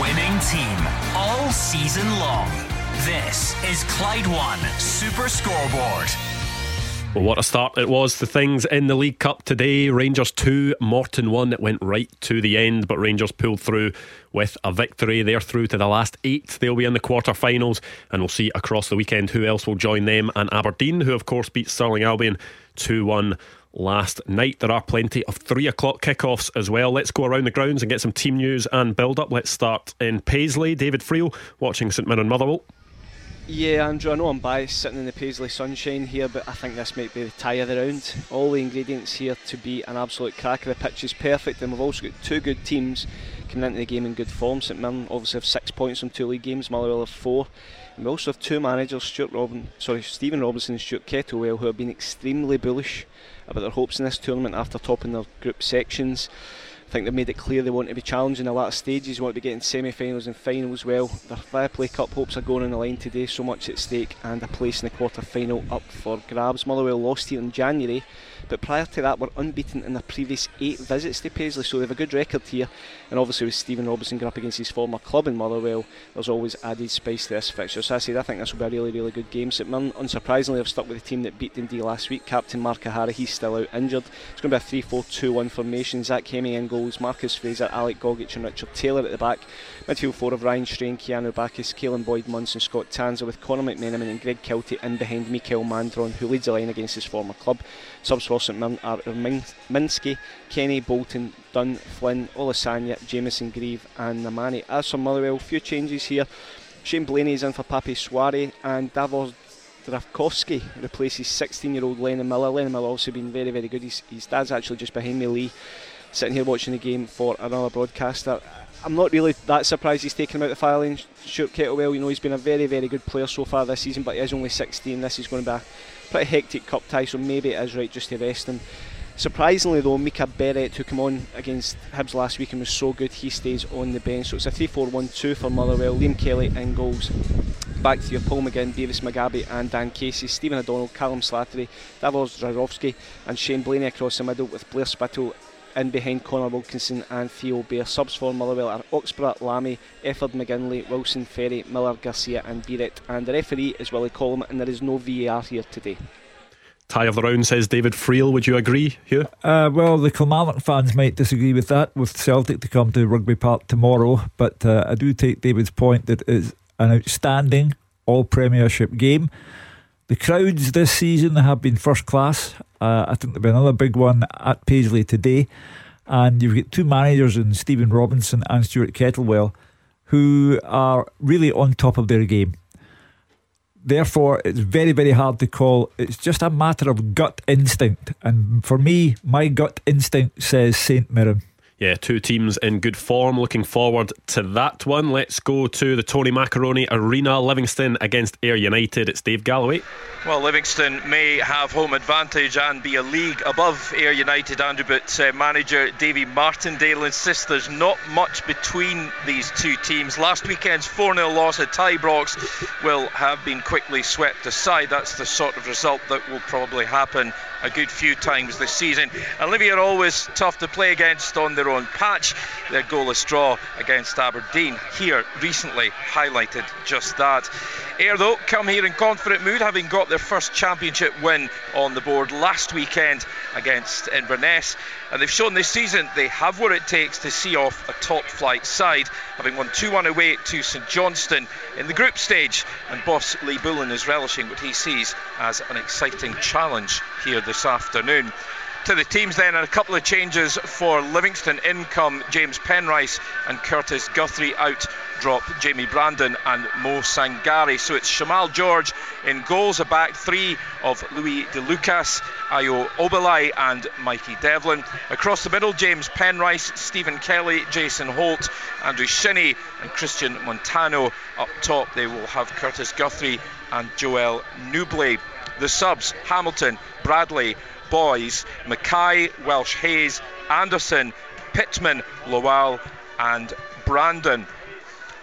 winning team all season long. This is Clyde One Super Scoreboard. Well, what a start it was to things in the League Cup today. Rangers 2, Morton 1. It went right to the end, but Rangers pulled through with a victory. They're through to the last eight. They'll be in the quarter-finals, and we'll see across the weekend who else will join them and Aberdeen, who of course beat Stirling Albion 2 1 last night. There are plenty of three o'clock kickoffs as well. Let's go around the grounds and get some team news and build up. Let's start in Paisley. David Friel watching St Mirren Motherwell. Yeah, Andrew, I know I'm biased sitting in the Paisley sunshine here, but I think this might be the tie of the round. All the ingredients here to be an absolute cracker. The pitch is perfect, and we've also got two good teams coming into the game in good form. St Mirren obviously have six points from two league games, Motherwell have four. We also have two managers, Stuart Robin, sorry, Stephen Robinson and Stuart Kettlewell, who have been extremely bullish about their hopes in this tournament after topping their group sections. I think they've made it clear they want to be challenging the latter stages, want to be getting semi-finals and finals. Well, their play Cup hopes are going on the line today, so much at stake, and a place in the quarter-final up for grabs. Motherwell lost here in January, but prior to that were unbeaten in their previous eight visits to Paisley, so they have a good record here. And obviously with Stephen Robinson going up against his former club in Motherwell, there's always added spice to this fixture. So I said I think this will be a really, really good game. St Mirren, unsurprisingly, have stuck with the team that beat Dundee last week. Captain Mark O'Hara, he's still out injured. It's going to be a 3-4-2-1 formation. Zach Hemming in goals, Marcus Fraser, Alec Gogic and Richard Taylor at the back. Midfield four of Ryan Strain, Keanu Bacchus, Caelan Boyd Munce, Scott Tanser with Conor McMenamin and Greg Kiltie in behind Mikael Mandron, who leads the line against his former club. Subs for St Mirren are Minsky, Kenny, Bolton, Dunn, Flynn, Olusanya, Jameson, Grieve, and Namani. As for Motherwell, few changes here. Shane Blaney is in for Papi Souaré, and Davor Zdravkovski replaces 16 year old Lennon Miller. Lennon Miller also been very, very good. His, his dad's actually just behind me, Lee, sitting here watching the game for another broadcaster. I'm not really that surprised he's taken him out the filing. Stuart Kettlewell, you know, he's been a very, very good player so far this season, but he is only 16. This is going to be a pretty hectic cup tie, so maybe it is right just to rest him. Surprisingly, though, Mika Biereth, who came on against Hibs last week and was so good, he stays on the bench. So it's a 3 4 1 2 for Motherwell. Liam Kelly in goals. Back to your Paul McGinn, Bevis Mugabi, and Dan Casey. Stephen O'Donnell, Callum Slattery, Davor Zdravkovski, and Shane Blaney across the middle with Blair Spittle in behind Connor Wilkinson and Theo Bair. Subs for Motherwell are Oxborough, Lamie, Efford McGinley, Wilson Ferry, Miller, Garcia, and Biereth. And the referee is Willie Collum, and there is no VAR here today. Tie of the round says David Friel. Would you agree, Hugh? Uh, well, the Kilmarnock fans might disagree with that, with Celtic to come to Rugby Park tomorrow. But uh, I do take David's point that it's an outstanding all Premiership game. The crowds this season have been first class. Uh, I think there'll be another big one at Paisley today. And you've got two managers in Stephen Robinson and Stuart Kettlewell who are really on top of their game. Therefore, it's very, very hard to call. It's just a matter of gut instinct. And for me, my gut instinct says St. Mirren. Yeah, two teams in good form. Looking forward to that one. Let's go to the Tony Macaroni Arena. Livingston against Ayr United. It's Dave Galloway. Well, Livingston may have home advantage and be a league above Ayr United, Andrew, but uh, manager Davy Martindale insists there's not much between these two teams. Last weekend's 4 0 loss at Ibrox will have been quickly swept aside. That's the sort of result that will probably happen a good few times this season. And are always tough to play against on their own patch. Their goalless draw against Aberdeen here recently highlighted just that. Ayr, though, come here in confident mood, having got their first championship win on the board last weekend against Inverness. And they've shown this season they have what it takes to see off a top flight side, having won 2 1 away to St Johnstone in the group stage. And boss Lee Bullen is relishing what he sees as an exciting challenge here this afternoon to the teams then, and a couple of changes for Livingston. In come James Penrice and Curtis Guthrie out. Drop Jamie Brandon and Mo Sangari. So it's Shamal George in goals, a back three of Louis De Lucas, Ayo Obileye, and Mikey Devlin. Across the middle, James Penrice, Stephen Kelly, Jason Holt, Andrew Shinnie, and Christian Montano. Up top, they will have Curtis Guthrie and Joel Nouble. The subs Hamilton, Bradley, Boys, Mackay, Welsh Hayes, Anderson, Pittman, Lowell, and Brandon.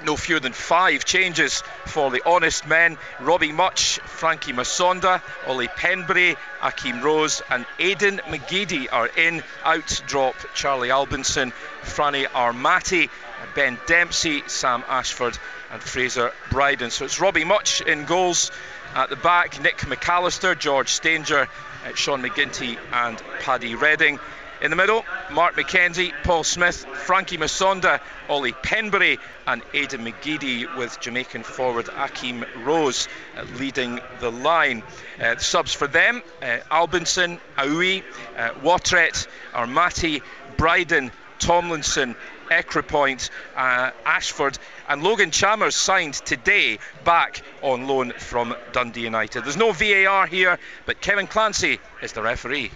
no fewer than five changes for the honest men. Robbie Mutch, Frankie Musonda, Ollie Penberry, Akeem Rose, and Aidan McGeady are in. Out drop Charlie Albinson, Franny Amartey, Ben Dempsey, Sam Ashford, and Fraser Bryden. So it's Robbie Mutch in goals. At the back, Nick McAllister, George Stanger, uh, Sean McGinty, and Paddy Reading. In the middle, Mark McKenzie, Paul Smith, Frankie Musonda, Ollie Penbury, and Aidan McGeady, with Jamaican forward Akeem Rose uh, leading the line. Uh, subs for them uh, Albinson, Aoui, uh, Watret, Armati, Bryden, Tomlinson, Ecripoint, uh, Ashford, and Logan Chalmers signed today back on loan from Dundee United. There's no VAR here, but Kevin Clancy is the referee.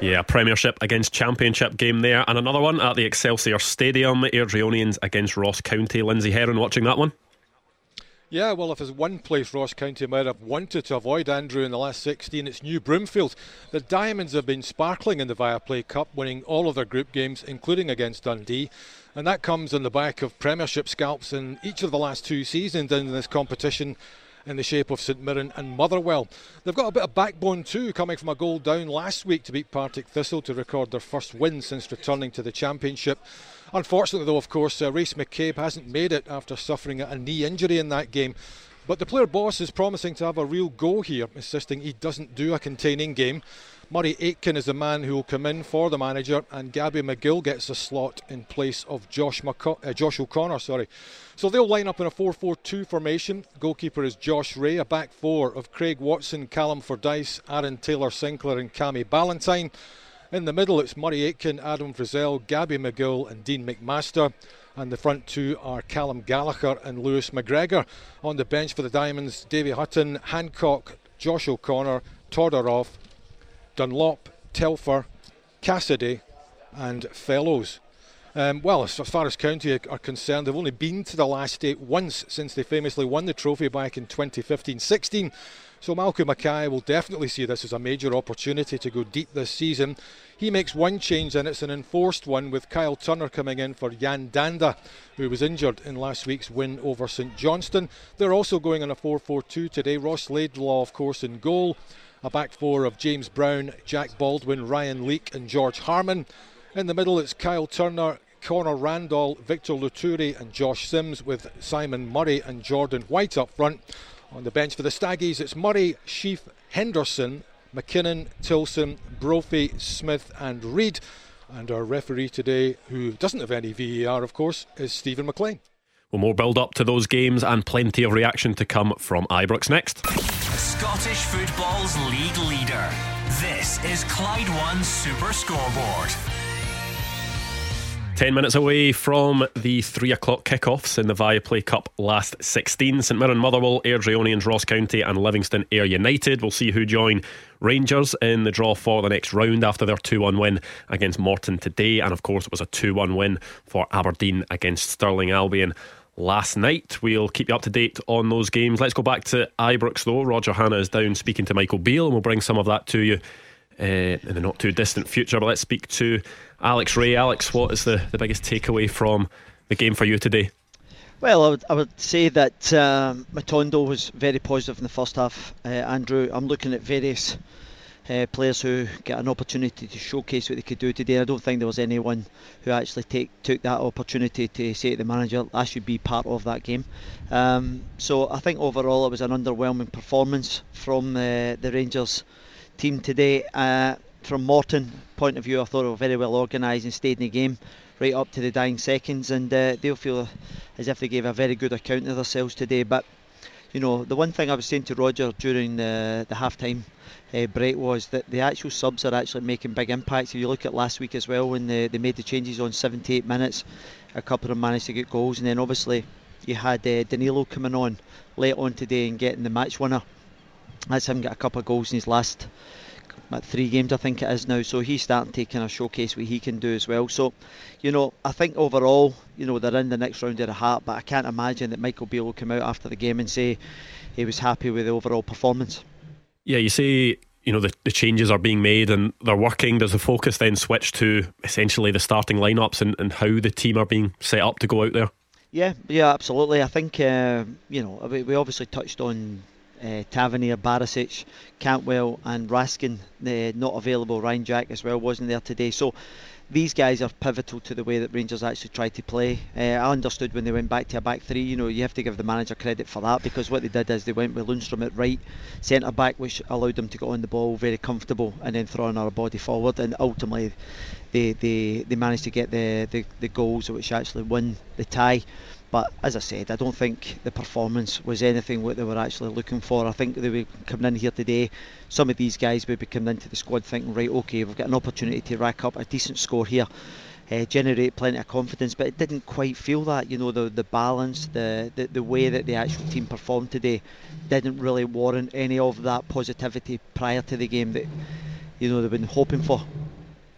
Yeah, Premiership against Championship game there, and another one at the Excelsior Stadium. Airdrieonians against Ross County. Lindsay Heron watching that one. Yeah, well, if there's one place Ross County might have wanted to avoid Andrew in the last 16, it's New Broomfield. The Diamonds have been sparkling in the Viaplay Cup, winning all of their group games, including against Dundee. And that comes on the back of Premiership scalps in each of the last two seasons in this competition in the shape of St Mirren and Motherwell. They've got a bit of backbone too, coming from a goal down last week to beat Partick Thistle to record their first win since returning to the Championship. Unfortunately, though, of course, uh, McCabe hasn't made it after suffering a knee injury in that game. But the player boss is promising to have a real go here, insisting he doesn't do a containing game. Murray Aitken is the man who will come in for the manager, and Gabby McGill gets a slot in place of Josh, uh, Josh O'Connor. Sorry, so they'll line up in a 4-4-2 formation. Goalkeeper is Josh Ray, a back four of Craig Watson, Callum Fordyce, Aaron Taylor Sinclair, and Cammy Ballantyne. In the middle, it's Murray Aitken, Adam Frizzell, Gabby McGill, and Dean McMaster. And the front two are Callum Gallagher and Lewis McGregor. On the bench for the Diamonds, Davy Hutton, Hancock, Josh O'Connor, Todorov, Dunlop, Telfer, Cassidy, and Fellows. Um, well, as far as County are concerned, they've only been to the last eight once since they famously won the trophy back in 2015 16. So Malcolm Mackay will definitely see this as a major opportunity to go deep this season. He makes one change and it's an enforced one with Kyle Turner coming in for Yan Dhanda, who was injured in last week's win over St Johnstone. They're also going on a 4 4 2 today. Ross Laidlaw, of course, in goal. A back four of James Brown, Jack Baldwin, Ryan Leake, and George Harmon. In the middle, it's Kyle Turner, Connor Randall, Victor Luturi, and Josh Sims, with Simon Murray and Jordan White up front. On the bench for the Staggies, it's Murray, Sheaf, Henderson, McKinnon, Tilson, Brophy, Smith, and Reid. And our referee today, who doesn't have any VAR, of course, is Stephen McLean. Well, more build up to those games and plenty of reaction to come from Ibrox next. Scottish football's league leader. This is Clyde One Super Scoreboard. 10 minutes away from the 3 o'clock kickoffs in the Viaplay Cup last 16. St Mirren, Motherwell, Airdrieonians, Ross County, and Livingston Ayr United. We'll see who join Rangers in the draw for the next round after their 2 1 win against Morton today. And of course, it was a 2 1 win for Aberdeen against Stirling Albion last night. We'll keep you up to date on those games. Let's go back to Ibrox though. Roger Hanna is down speaking to Michael Beale, and we'll bring some of that to you in the not too distant future. But let's speak to Alex Rae. Alex, what is the, the biggest takeaway from the game for you today? Well, I would, I would say that um, Matondo was very positive in the first half. Uh, Andrew, I'm looking at various uh, players who get an opportunity to showcase what they could do today. I don't think there was anyone who actually take, took that opportunity to say to the manager, I should be part of that game. Um, so I think overall it was an underwhelming performance from uh, the Rangers team today. Uh, from Morton point of view, I thought they were very well organised and stayed in the game right up to the dying seconds, and uh, they'll feel as if they gave a very good account of themselves today. But you know, the one thing I was saying to Roger during the the half time uh, break was that the actual subs are actually making big impacts. If you look at last week as well, when they, they made the changes on 78 minutes, a couple of them managed to get goals, and then obviously you had uh, Danilo coming on late on today and getting the match winner. That's him get a couple of goals in his last three games I think it is now. So he's starting to kind of showcase what he can do as well. So, you know, I think overall, you know, they're in the next round of the hat, but I can't imagine that Michael Beale will come out after the game and say he was happy with the overall performance. Yeah, you see you know the, the changes are being made and they're working. Does the focus then switch to essentially the starting lineups and, and how the team are being set up to go out there? Yeah, yeah, absolutely. I think uh, you know we, we obviously touched on uh, Tavernier, Barisic, Cantwell, and Raskin uh, not available. Ryan Jack as well wasn't there today. So these guys are pivotal to the way that Rangers actually try to play. Uh, I understood when they went back to a back three, you know, you have to give the manager credit for that because what they did is they went with Lundstram at right centre back, which allowed them to get on the ball very comfortable and then throw another body forward. And ultimately, they, they, they managed to get the, the, the goals which actually won the tie. But as I said, I don't think the performance was anything what they were actually looking for. I think they were coming in here today. Some of these guys would be coming into the squad thinking, right, okay, we've got an opportunity to rack up a decent score here, uh, generate plenty of confidence. But it didn't quite feel that. You know, the the balance, the, the the way that the actual team performed today, didn't really warrant any of that positivity prior to the game that you know they've been hoping for.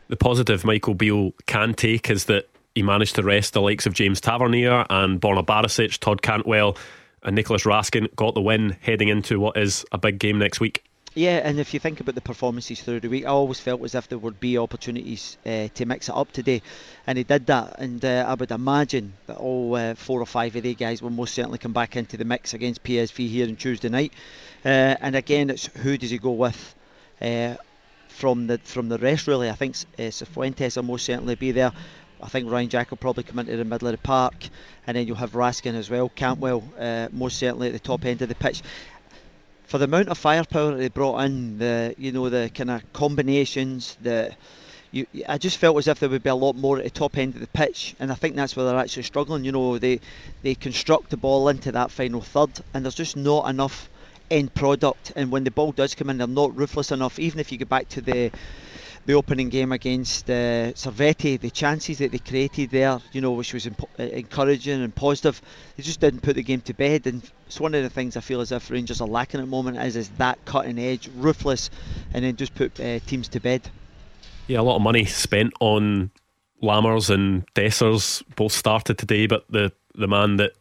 The positive Michael Beale can take is that he managed to rest the likes of James Tavernier and Borna Barisic, Todd Cantwell, and Nicholas Raskin got the win heading into what is a big game next week. Yeah, and if you think about the performances through the week, I always felt as if there would be opportunities uh, to mix it up today, and he did that. And uh, I would imagine that all uh, four or five of the guys will most certainly come back into the mix against PSV here on Tuesday night. Uh, and again, it's who does he go with? Uh, from the from the rest really, I think uh, will most certainly be there. I think Ryan Jack will probably come into the middle of the park, and then you'll have Raskin as well. Cantwell, uh, most certainly at the top end of the pitch. For the amount of firepower they brought in, the you know the kind of combinations, the you, I just felt as if there would be a lot more at the top end of the pitch, and I think that's where they're actually struggling. You know, they they construct the ball into that final third, and there's just not enough end product. And when the ball does come in, they're not ruthless enough. Even if you go back to the the opening game against uh, Servette, the chances that they created there, you know, which was imp- uh, encouraging and positive, they just didn't put the game to bed. And it's one of the things I feel as if Rangers are lacking at the moment is, is that cutting edge, ruthless, and then just put uh, teams to bed. Yeah, a lot of money spent on Lammers and Dessers both started today, but the, the man that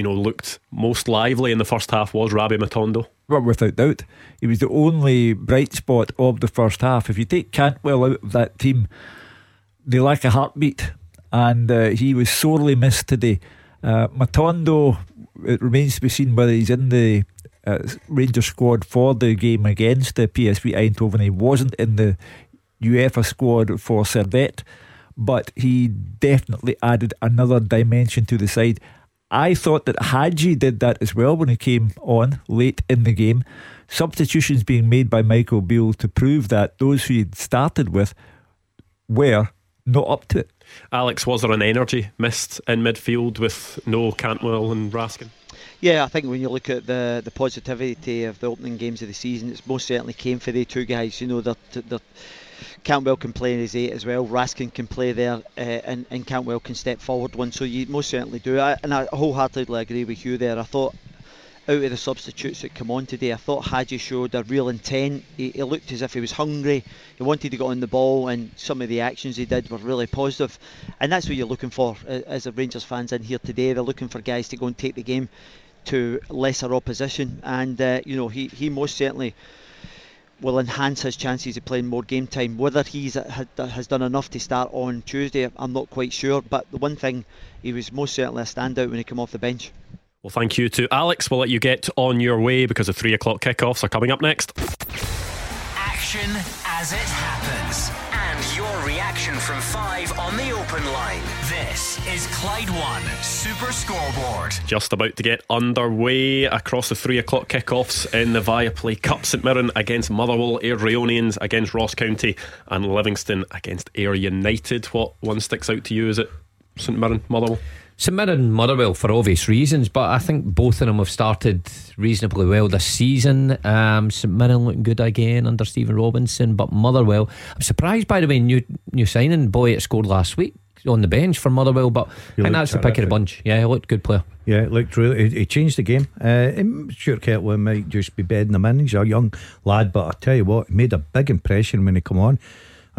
you know looked most lively in the first half was Rabbi Matondo. Well, without doubt, he was the only bright spot of the first half. If you take Cantwell out of that team, they lack a heartbeat, and uh, he was sorely missed today. Uh, Matondo, it remains to be seen whether he's in the uh, Ranger squad for the game against the PSV Eindhoven. He wasn't in the UEFA squad for Servette, but he definitely added another dimension to the side. I thought that Hagi did that as well when he came on late in the game. Substitutions being made by Michael Beale to prove that those who he'd started with were not up to it. Alex, was there an energy missed in midfield with no Cantwell and Raskin? Yeah, I think when you look at the the positivity of the opening games of the season, it's most certainly came for the two guys. You know, they're, they're Cantwell can play in his eight as well. Raskin can play there, uh, and, and Cantwell can step forward one. So you most certainly do. I, and I wholeheartedly agree with you there. I thought out of the substitutes that come on today, I thought Hagi showed a real intent. He, he, looked as if he was hungry. He wanted to get on the ball, and some of the actions he did were really positive. And that's what you're looking for as a Rangers fans in here today. They're looking for guys to go and take the game to lesser opposition, and uh, you know he he most certainly will enhance his chances of playing more game time. Whether he's uh, has done enough to start on Tuesday, I'm not quite sure. But the one thing, he was most certainly a standout when he came off the bench. Well, thank you to Alex. We'll let you get on your way because the three o'clock kickoffs are coming up next. Action as it happens your reaction from five on the open line. This is Clyde One Super Scoreboard. Just about to get underway across the three o'clock kickoffs in the Viaplay Cup. St Mirren against Motherwell, Raionians against Ross County, and Livingston against Ayr United. What one sticks out to you? Is it St Mirren, Motherwell? St Mirren Motherwell for obvious reasons, but I think both of them have started reasonably well this season. Um, St Mirren looking good again under Stephen Robinson, but Motherwell, I'm surprised by the way new new signing boy it scored last week on the bench for Motherwell, but he I think that's the pick of the bunch. Yeah, he looked good player. Yeah, it looked really. He, he changed the game. Uh, I'm sure Kirkland might just be bedding him in. He's a young lad, but I tell you what, he made a big impression when he come on.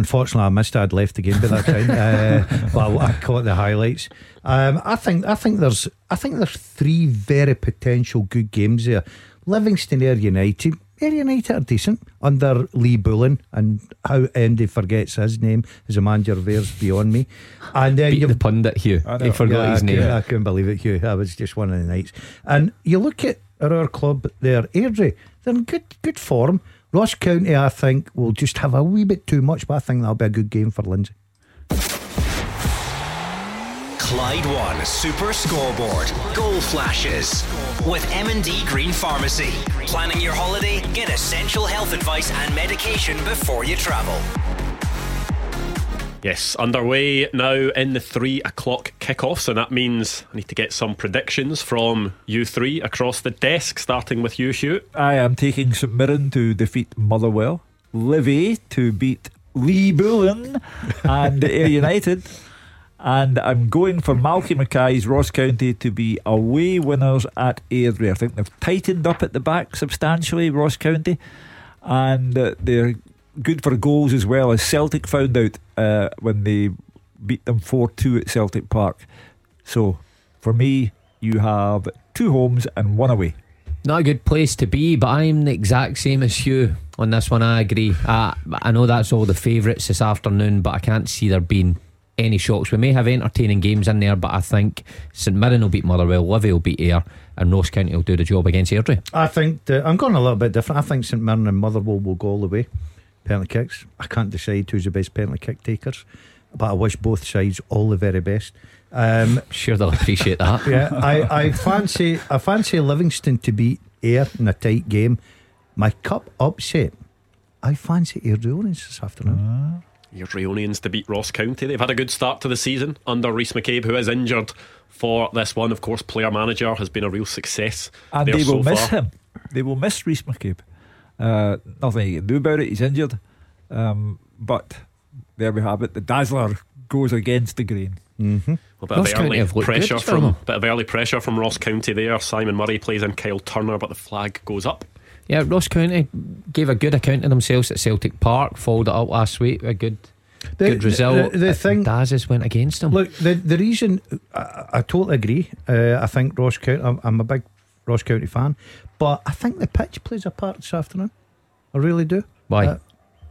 Unfortunately, I missed. I'd left the game by that time, uh, but I, caught the highlights. Um, I think I think there's I think there's three very potential good games there. Livingston Air United. Ayr United are decent under Lee Bullen and how Andy forgets his name as a manager of Ayrs beyond me. And then Beat you've the pundit Hugh. I. He forgot yeah, his I name. Couldn't, I couldn't believe it, Hugh. That was just one of the nights. And you look at our club there, Airdrie, they're in good good form. Ross County, I think, will just have a wee bit too much, but I think that'll be a good game for Lindsay. Clyde One Super Scoreboard. Goal flashes with M&D Green Pharmacy. Planning your holiday? Get essential health advice and medication before you travel. Yes, underway now in the three o'clock kickoffs, and that means I need to get some predictions from you three across the desk, starting with you, Hugh. I am taking St Mirren to defeat Motherwell, Livy to beat Lee Bullen and Ayr United, and I'm going for Malky Mackay's Ross County to be away winners at Airdrie. I think they've tightened up at the back substantially, Ross County, and uh, they're good for goals as well as Celtic found out uh, when they beat them 4 2 at Celtic Park. So for me, you have two homes and one away. Not a good place to be, but I'm the exact same as you on this one. I agree. I, I know that's all the favourites this afternoon, but I can't see there being any shocks. We may have entertaining games in there, but I think St Mirren will beat Motherwell, Livy will beat Ayr, and Ross County will do the job against Airdrie. I think that, I'm going a little bit different. I think St Mirren and Motherwell will go all the way. Penalty kicks. I can't decide who's the best penalty kick takers, but I wish both sides all the very best. Um, Sure, they'll appreciate that. yeah, I, I fancy I fancy Livingston to beat Ayr in a tight game. My cup upset. I fancy Ayr Orleans this afternoon. Airdrieonians to beat Ross County. They've had a good start to the season under Rhys McCabe, who is injured for this one. Of course, player manager has been a real success. And there they will so miss far. him. They will miss Rhys McCabe. Uh, nothing he can do about it. He's injured. Um, but there we have it. The Dazzler goes against the grain. Mm-hmm. A bit Ross of early have looked good pressure from well. bit of early pressure from Ross County there. Simon Murray plays in Kyle Turner, but the flag goes up. Yeah, Ross County gave a good account of themselves at Celtic Park, followed it up last week. A good, The- good result. the- the thing- Daz's went against them. Look, the the reason I, I totally agree. Uh, I think Ross County. I'm, I'm a big Ross County fan, but I think the pitch plays a part this afternoon. I really do. Why? Uh,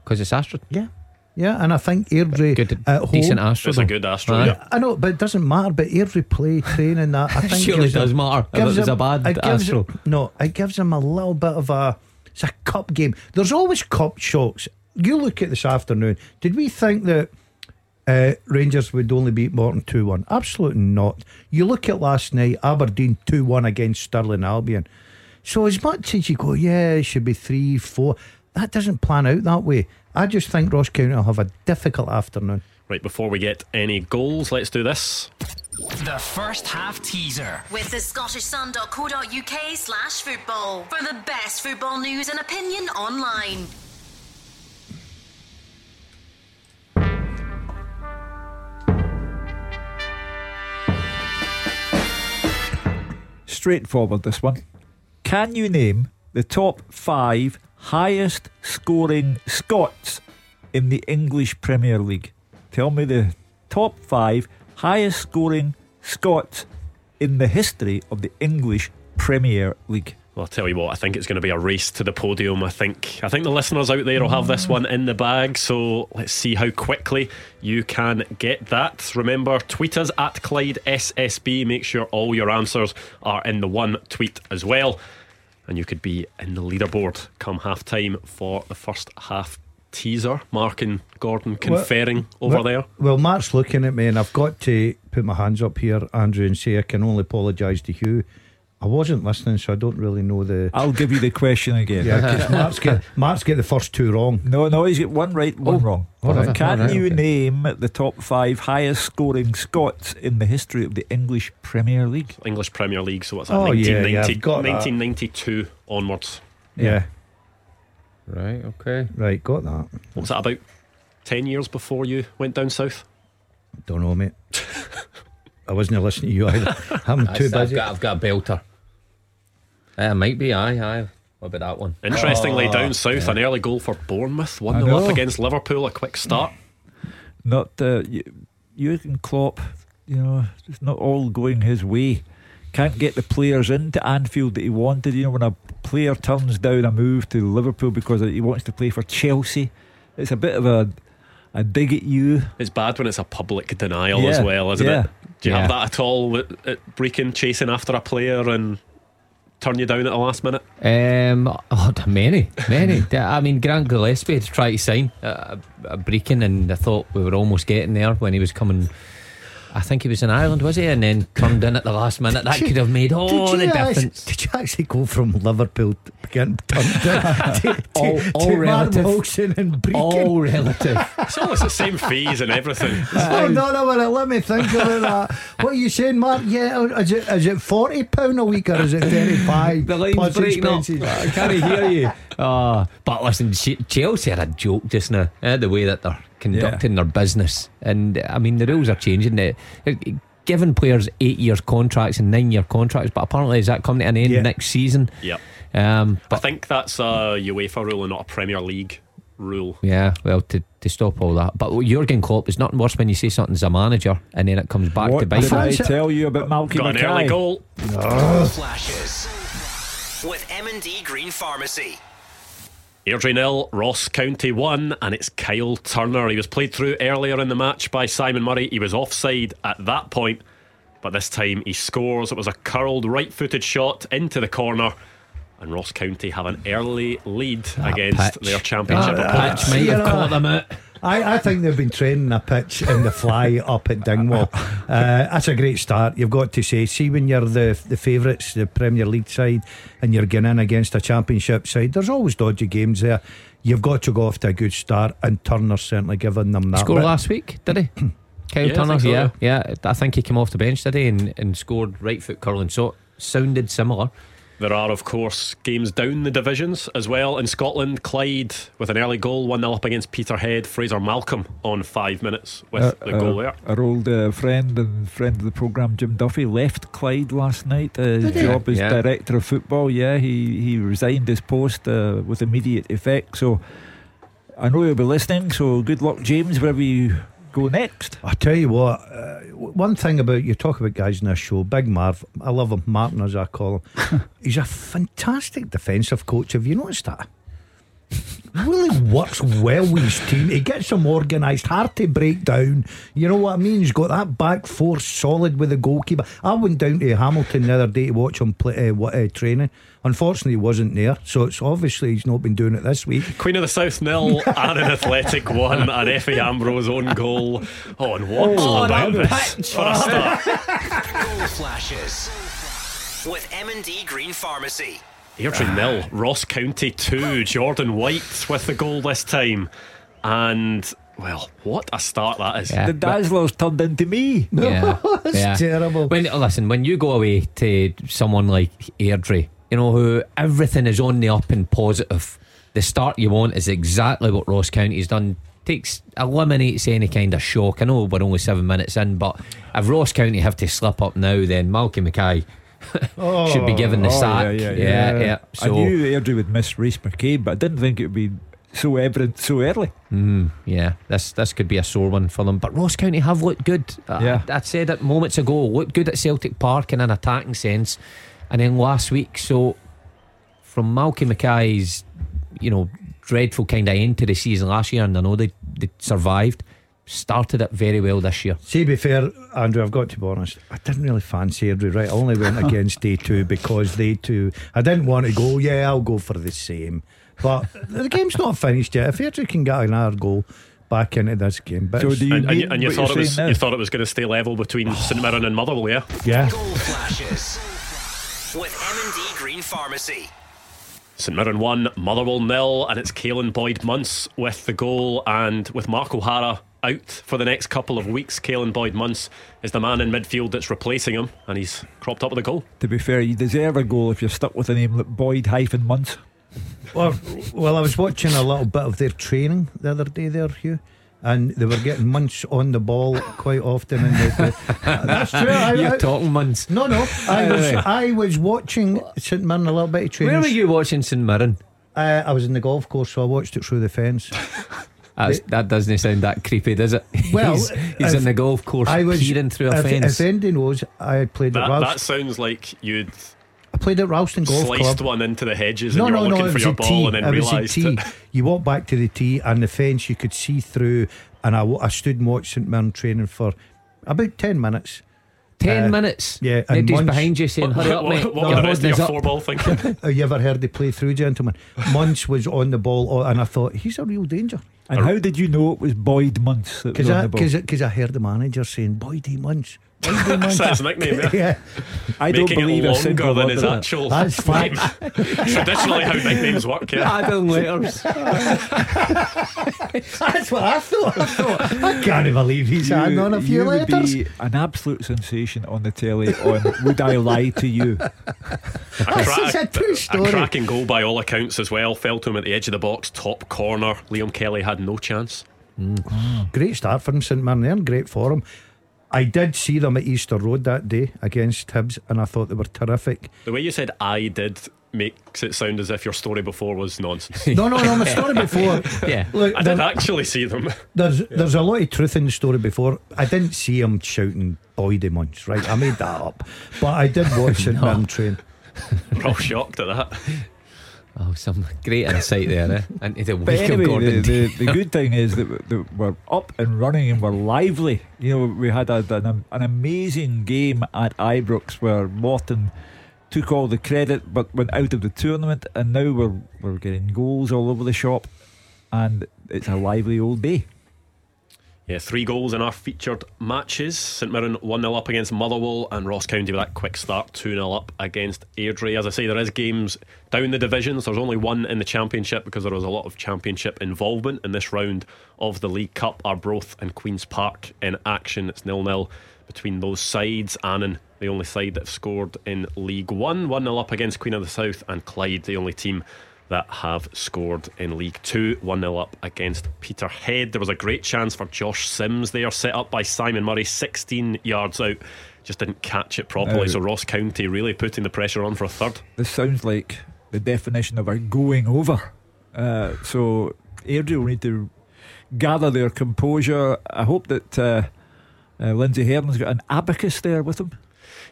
Because it's Astrid. yeah, yeah, and I think Airdrie Good, at home. decent Astrid. It's a good Astro. Aye. yeah. I know, but it doesn't matter. But Airdrie play, training that I think Surely gives them- does matter if it gives a bad it gives Astro. them- no, it gives them a little bit of a. It's a cup game. There's always cup shocks. You look at this afternoon. Did we think that uh, Rangers would only beat Morton two one? Absolutely not. You look at last night. Aberdeen two one against Stirling Albion. So as much as you go, yeah, it should be three, four. That doesn't plan out that way. I just think Ross County will have a difficult afternoon. Right before we get any goals, let's do this. The first half teaser. With the Scottish scottishsun.co.uk slash football for the best football news and opinion online. Straightforward, this one. Can you name the top five highest scoring Scots in the English Premier League? Tell me the top five highest scoring Scots in the history of the English Premier League. Well, I'll tell you what, I think it's going to be a race to the podium. I think I think the listeners out there will have this one in the bag. So let's see how quickly you can get that. Remember, tweet us at Clyde SSB. Make sure all your answers are in the one tweet as well. And you could be in the leaderboard come half time for the first half teaser. Mark and Gordon conferring over well, there. Well, Mark's looking at me, and I've got to put my hands up here, Andrew, and say I can only apologise to Hugh. I wasn't listening, so I don't really know the. I'll give you the question again. Yeah, 'cause Mark's get Mark's get the first two wrong. No, no, he's got one right, one Oh, wrong. all right, Can all right, you okay. name the top five highest scoring Scots in the history of the English Premier League? English Premier League. So what's that? Oh, yeah, 1990, yeah, I've got that. 1992 onwards. Yeah, Right, okay. right, got that. What was that about? 10 years before you went down south? Don't know, mate. I wasn't listening to you either. I'm too I've busy. got, I've got a belter. Uh, might be, aye, aye. What about that one? Interestingly, Oh, down south, an early goal for Bournemouth, 1 I 0 up against Liverpool, a quick start. Not uh, you, Jurgen Klopp, you know, it's not all going his way. can't get the players into Anfield that he wanted. You know, when a player turns down a move to Liverpool because he wants to play for Chelsea, it's a bit of a a dig at you. It's bad when it's a public denial Yeah, as well, isn't yeah. it? Do you Yeah. have that at all at, Breaking chasing after a player and turn you down at the last minute? Um, oh, many, many. I mean, Grant Gillespie had tried to sign a, a Brecon, and I thought we were almost getting there when he was coming. I think he was in Ireland, was he? And then turned in at the last minute. That could have made all the Did you difference. did you actually go from Liverpool to getting turned down to, to, All- all to relative. Wilson and Brecon? All relative. It's almost the same fees and everything. Hold on a minute, let me think about that. What are you saying, Mark? Yeah, is it is it forty pound a week or is it thirty five? The line's breaking up. I can't hear you. Ah, but listen, Ch- Chelsea are a joke just now. eh, the way that they're conducting their business, and I mean the rules are changing. They- they're Giving players eight years contracts and nine year contracts, but apparently is that coming to an end Yeah. next season? Yep. Um, I think that's a UEFA rule and not a Premier League rule. yeah, well, to, to stop all that. But Jurgen Klopp is nothing worse when you say something's a manager and then it comes back what to bite did you. I tell you about Malky Got an early Mackay? goal. Flashes with M&D Green Pharmacy. Airdrie nil, Ross County one, and it's Kyle Turner. He was played through earlier in the match by Simon Murray. He was offside at that point, but this time he scores. It was a curled right footed shot into the corner, and Ross County have an early lead against pitch. their championship That opponent. pitch might have caught them out. I, I think they've been training a pitch in the fly up at Dingwall. Uh, that's a great start. You've got to say, see when you're the the favourites, the Premier League side, and you're getting in against a Championship side. There's always dodgy games there. You've got to go off to a good start, and Turner's certainly given them that. Score last week, did he? Kyle Yeah, I Turner, think so, yeah, yeah. I think he came off the bench today and, and scored right foot curling. So sounded similar. There are, of course, games down the divisions as well. In Scotland, Clyde with an early goal, 1 0 up against Peterhead. Fraser Malcolm on five minutes with Uh, the goal uh, there. Our old uh, friend and friend of the programme, Jim Duffy, left Clyde last night. Uh, his he? job as Yeah. director of football. Yeah, he, he resigned his post uh, with immediate effect. So I know you'll be listening. So good luck, James, wherever you go next. I tell you what, uh, one thing about you talk about guys in this show, Big Marv, I love him, Martin as I call him. He's a fantastic defensive coach. Have you noticed that? Really works well with his team. He gets them organised, hard to break down. You know what I mean? He's got that back four solid with the goalkeeper. I went down to Hamilton the other day to watch him play uh, what, uh, training. Unfortunately, he wasn't there, so it's obviously he's not been doing it this week. Queen of the South nil, Annan Athletic one, and Efe Ambrose own goal. Oh, and what Oh, about that this for a start? Goal flashes with M&D Green Pharmacy. Airdrie nil, Ross County two. Jordan White with the goal this time, and well, what a start that is. Yeah. The Dazzler's turned into me. Yeah, It's yeah. terrible. When listen, when you go away to someone like Airdrie, you know who everything is on the up and positive. The start you want is exactly what Ross County's done. Takes eliminates any kind of shock. I know we're only seven minutes in, but if Ross County have to slip up now, then Malky Mackay should be given the Oh, sack. yeah, yeah, yeah. I So knew Airdrie would miss Rhys McCabe, but I didn't think it would be so evident so early. Mm, yeah, this this could be a sore one for them. But Ross County have looked good. I- Yeah. I, said it moments ago. Looked good at Celtic Park in an attacking sense, and then last week. So from Malky Mackay's, you know, dreadful kind of end to the season last year, and I know they they survived. Started it very well this year. See, to be fair, Andrew, I've got to be honest. I didn't really fancy Airdrie, right? I only went against day two because they two. I didn't want to go. Yeah, I'll go for the same. But the game's not finished yet. If Airdrie can get another goal back into this game, but So do you And, and, you, and you thought it was now? you thought it was going to stay level between St Mirren and Motherwell, yeah? yeah, Goal flashes with M&D Green Pharmacy. St Mirren 1, Motherwell nil, and it's Caelan Boyd Munce with the goal. And with Mark O'Hara out for the next couple of weeks, Caelan Boyd Munce is the man in midfield that's replacing him, and he's cropped up with a goal. To be fair, you deserve a goal if you're stuck with a name like Boyd hyphen Munce. Well, well, I was watching a little bit of their training the other day there, Hugh. And they were getting munch on the ball quite often. And they, that's true. I, You're I- talking munch. no, no. I was I was watching St Mirren a little bit of training. Where were you watching St Mirren? Uh, I was in the golf course, so I watched it through the fence. That's, that doesn't sound that creepy, does it? Well, he's, he's in the golf course I was peering through a if, fence. If anybody knows, I played at That, Ralston. that sounds like you'd I played at Ralston Golf sliced Club. one into the hedges No, and no, you're no. looking It for was your a ball tee. and then it was a realised tee. You walk back to the tee and the fence you could see through, and I, I stood and watched St Mirren training for about ten minutes. Ten Uh, minutes. yeah, and Nobody's once- behind you saying, "Hurry up, mate." what, Your what the rest of your four ball thinking? Have you ever heard the play through, gentlemen? Munch was on the ball, and I thought he's a real danger. And how did you know it was Boyd Munce Because I, the ball? cause, I- heard the manager saying, Boydie Munce. Boydie That's his nickname, yeah. yeah. I don't believe it a single longer than word his of that. actual That's name. fact. Traditionally, how nicknames work, yeah. Adding letters. That's what I thought. I thought, I can't believe he's had on a few you would letters. be an absolute sensation on the telly on Would I Lie to You? A, This is a true a story. cracking goal by all accounts as well. Fell to him at the edge of the box, top corner. Liam Kelly had no chance. Mm. Great start for him, St Mirren there, and great for him. I did see them at Easter Road that day against Hibs, and I thought they were terrific. The way you said I did makes it sound as if your story before was nonsense. No, no, no, my story before. Yeah. Look, I did there- actually see them. there's there's a lot of truth in the story before. I didn't see him shouting Boydie Munch, right? I made that up. But I did watch St Mirren train. We're all shocked at that. Oh, some great insight there, eh? Into the But anyway, Gordon. the, the, the good thing is that, that we're up and running and we're lively. You know, we had a, an, an amazing game at Ibrox where Morton took all the credit but went out of the tournament, and now we're we're getting goals all over the shop, and it's a lively old day. Yeah, three goals in our featured matches. St Mirren 1 0 up against Motherwell, and Ross County with that quick start 2 0 up against Airdrie. As I say, there is games down the divisions. There's only one in the Championship because there was a lot of Championship involvement in this round of the League Cup. Arbroath and Queen's Park in action. It's 0 0 between those sides. Annan, the only side that have scored in League One, 1 0 up against Queen of the South, and Clyde, the only team that have scored in League Two, 1 0 up against Peterhead. There was a great chance for Josh Sims there, set up by Simon Murray, 16 yards out. Just didn't catch it properly, so Ross County really putting the pressure on for a third. This sounds like the definition of a going over. Uh, so Airdrie will need to gather their composure. I hope that uh, uh, Lindsay Heron's got an abacus there with him.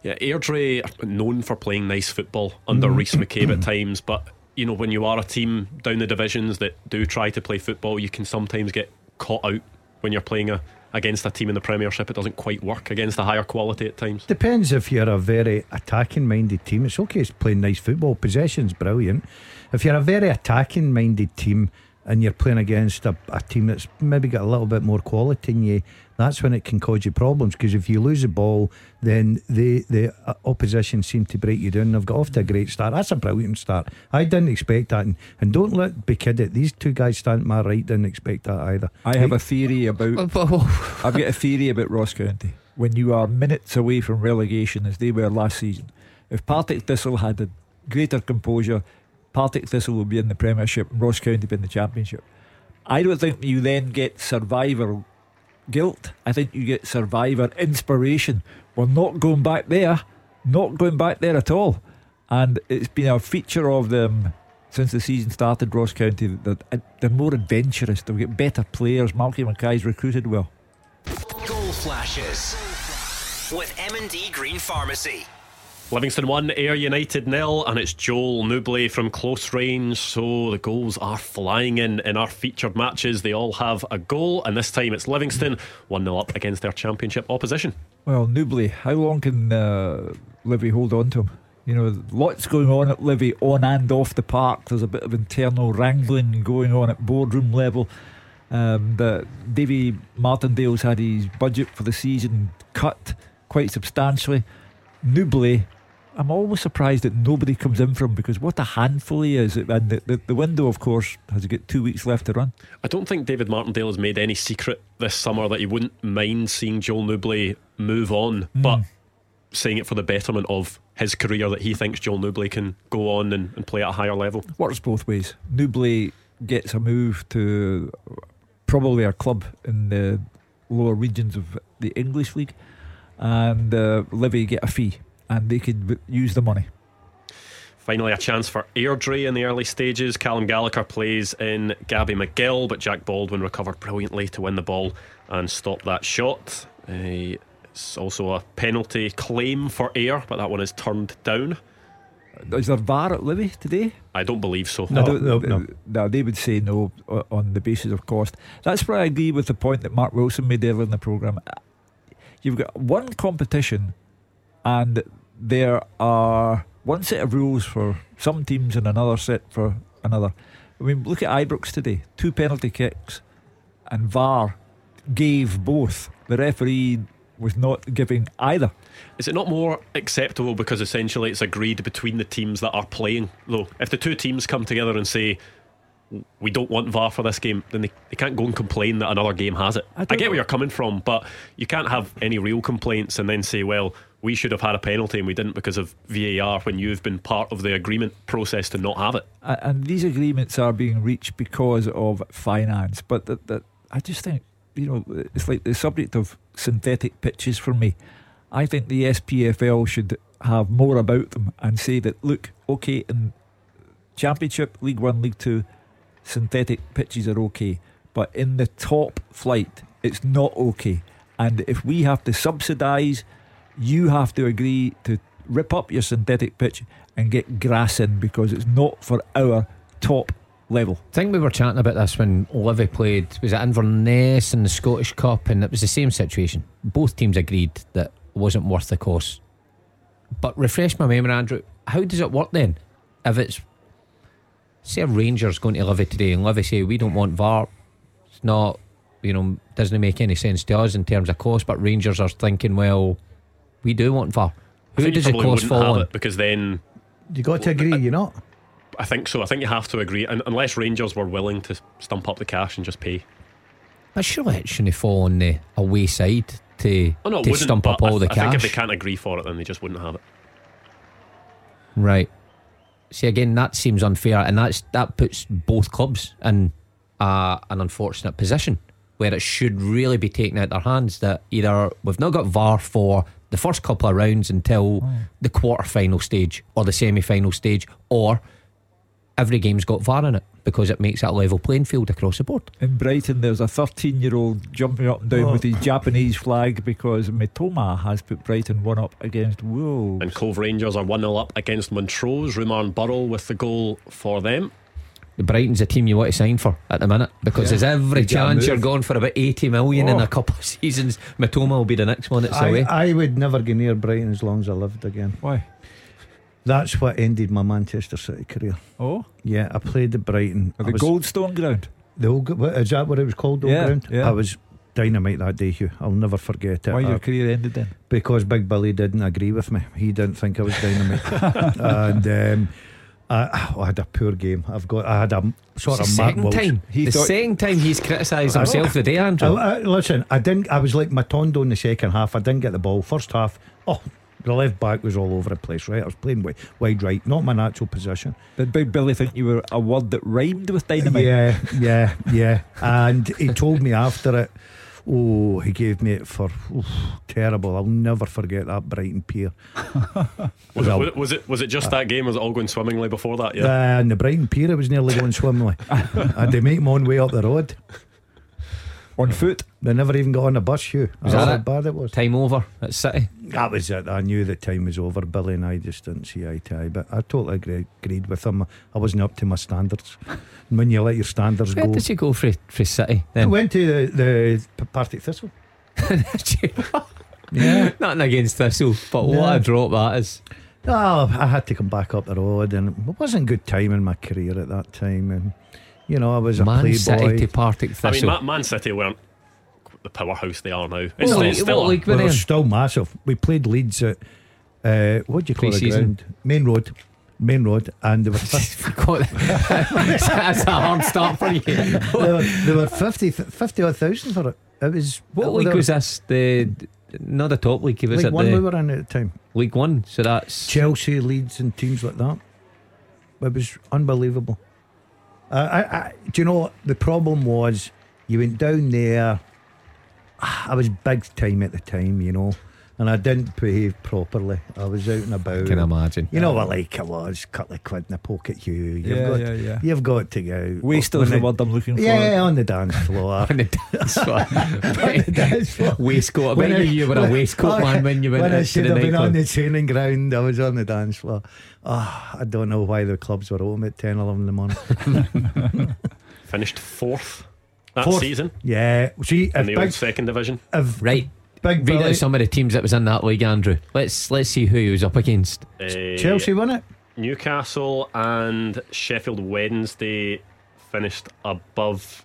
Yeah, Airdrie are known for playing nice football under Rhys McCabe at times, but you know when you are a team down the divisions that do try to play football, you can sometimes get caught out when you're playing a, against a team in the Premiership. It doesn't quite work against a higher quality at times. Depends if you're a very attacking minded team. It's okay, it's playing nice football. Possession's brilliant. If you're a very attacking minded team and you're playing against a, a team that's maybe got a little bit more quality in you, that's when it can cause you problems. Because if you lose the ball, then the the uh, opposition seem to break you down. They've got off to a great start. That's a brilliant start. I didn't expect that, and, and don't let be kidded. These two guys stand my right didn't expect that either. I have a theory about. Oh, I've got a theory about Ross County. When you are minutes away from relegation, as they were last season, if Partick Thistle had a greater composure, Partick Thistle would be in the Premiership and Ross County be in the Championship. I don't think you then get survivor guilt. I think you get survivor inspiration. We're not going back there, not going back there at all. And it's been a feature of them since the season started, Ross County, that uh, they're more adventurous. They've got better players. Malky Mackay's recruited well. Goal flashes with M&D Green Pharmacy. Livingston 1, Ayr United nil, and it's Joel Nouble from close range. So the goals are flying in in our featured matches. They all have a goal, and this time it's Livingston 1 0 up against their championship opposition. Well, Nouble, how long can uh, Livy hold on to him? You know, lots going on at Livy on and off the park. There's a bit of internal wrangling going on at boardroom level. Um, the Davy Martindale's had his budget for the season cut quite substantially. Nubley, I'm always surprised that nobody comes in for him because what a handful he is. And the, the, the window, of course, has got two weeks left to run. I don't think David Martindale has made any secret this summer that he wouldn't mind seeing Joel Nouble move on, but saying it for the betterment of his career that he thinks Joel Nouble can go on and, and play at a higher level. Works both ways. Nouble gets a move to probably a club in the lower regions of the English league, and uh, Livy get a fee, and they could w- use the money. Finally, a chance for Airdrie in the early stages. Callum Gallagher plays in Gabby McGill, but Jack Baldwin recovered brilliantly to win the ball and stop that shot. Uh, it's also a penalty claim for Ayr, but that one is turned down. Is there VAR at Livy today? I don't believe so. I don't- uh, no, they would say no on the basis of cost. That's where I agree with the point that Mark Wilson made earlier in the programme. You've got one competition, and there are one set of rules for some teams and another set for another. I mean, look at Ibrox today two penalty kicks, and VAR gave both. The referee was not giving either. Is it not more acceptable because essentially it's agreed between the teams that are playing? Though, if the two teams come together and say, we don't want VAR for this game, then they, they can't go and complain that another game has it. I I, get know. where you're coming from, but you can't have any real complaints and then say, well, we should have had a penalty and we didn't because of VAR when you've been part of the agreement process to not have it. And these agreements are being reached because of finance. But that, that I just think you know it's like the subject of synthetic pitches for me. I think the SPFL should have more about them and say that look, okay, in Championship, League One, League Two, synthetic pitches are okay, but in the top flight, it's not okay. And if we have to subsidise, you have to agree to rip up your synthetic pitch and get grass in because it's not for our top level. I think we were chatting about this when Livy played. Was it Inverness in the Scottish Cup? And it was the same situation. Both teams agreed that it wasn't worth the cost. But refresh my memory, Andrew. How does it work then? If it's say a Rangers going to Livy today, and Livy say we don't want VAR, it's not, you know, doesn't make any sense to us in terms of cost. But Rangers are thinking, well, we do want VAR. Who does it probably cost fall on? it because then You got to agree, you not? I think so. I think you have to agree, and unless Rangers were willing to stump up the cash and just pay. But surely it shouldn't fall on the away side to, Oh no, to stump up but I all th- the I think if they can't agree for it, then they just wouldn't have it. Right. See again, that seems unfair, and that's that puts both clubs in uh, an unfortunate position where it should really be taken out of their hands. That either we've not got VAR for the first couple of rounds until oh, the quarter final stage or the semi final stage, or every game's got VAR in it because it makes it a level playing field across the board. In Brighton, there's a 13 year old jumping up and down Oh. with his Japanese flag because Mitoma has put Brighton one up against Wolves. And Cove Rangers are 1 0 up against Montrose. Rumarn Burrell with the goal for them. Brighton's a team you want to sign for at the minute because Yeah. there's every You chance you're going for about 80 million in Oh. a couple of seasons. Mitoma will be the next one that's I, away. I would never go near Brighton as long as I lived again. Why? That's what ended my Manchester City career. Oh, Yeah, I played at Brighton. at the was- Goldstone ground. The old, what, is that what it was called? The old Yeah, ground? yeah. I was dynamite that day, Hugh. I'll never forget it. Why I- your career ended then? because Big Billy didn't agree with me. He didn't think I was dynamite, and um, I, I had a poor game. I've got. I had a sort It's of the Mark second time. He the thought- second time he's criticised himself today, I, Andrew. I- listen, I didn't. I was like Matondo in the second half. I didn't get the ball. First half, oh, the left back was all over the place. Right, I was playing wide, wide right, not my natural position. Did Big Billy think you were a word that rhymed with dynamite? Yeah, yeah, yeah. And he told me after it. Oh, he gave me it for oof, terrible. I'll never forget that Brighton pier. Was, it, was it was it just that game? Was it all going swimmingly before that? Yeah. Uh, and the Brighton pier, it was nearly going swimmingly. I had to make my own way up the road. On mm. foot. They never even got on a bus, Hugh. Was That's that how it? bad it was. Time over at City. That was it. I knew the time was over. Billy and I just didn't see eye to eye. But I totally agreed, agreed with him. I wasn't up to my standards. And when you let your standards Where go. did you go for, for City then? I went to the, the Partick Thistle. Yeah. Nothing against Thistle, but what a drop that is. Oh, I had to come back up the road, and it wasn't good time in my career at that time. And you know, I was a Man City playboy. to Partick I mean, Thistle. Man, Man City weren't the powerhouse they are now. It's, Well, it's still a- league were we they were still massive. We played Leeds at uh, what do you call the Pre-season. ground? Maine Road, Maine Road, and they were fif- That's a hard start for you. they were, they were 50, 50 odd thousand for it. It was What they league were- was this? The not the top league. Was League it One the we were in at the time. League One? So that's Chelsea, Leeds, and teams like that. It was unbelievable. Uh, I, I, do you know the problem was? You went down there. I was big time at the time, you know, and I didn't behave properly. I was out and about. Can imagine. You know what like I was, couple of quid in a pocket, Hugh. You've Yeah, got, yeah, yeah. You've got to go out. Wasted When is the it- word I'm looking for. Yeah, on the dance floor. On the dance floor. on the dance floor. waistcoat. I When I- you you were a when- waistcoat man when you went when I into should the have been on the training ground, I was on the dance floor. Ah, I don't know why the clubs were open at 10, 11 in the morning. Finished fourth that Fourth. season Yeah, see, in the big, old second division. if Right. Big Read out some of the teams that was in that league, Andrew. Let's let's see who he was up against. Uh, Chelsea won it. Newcastle and Sheffield Wednesday finished above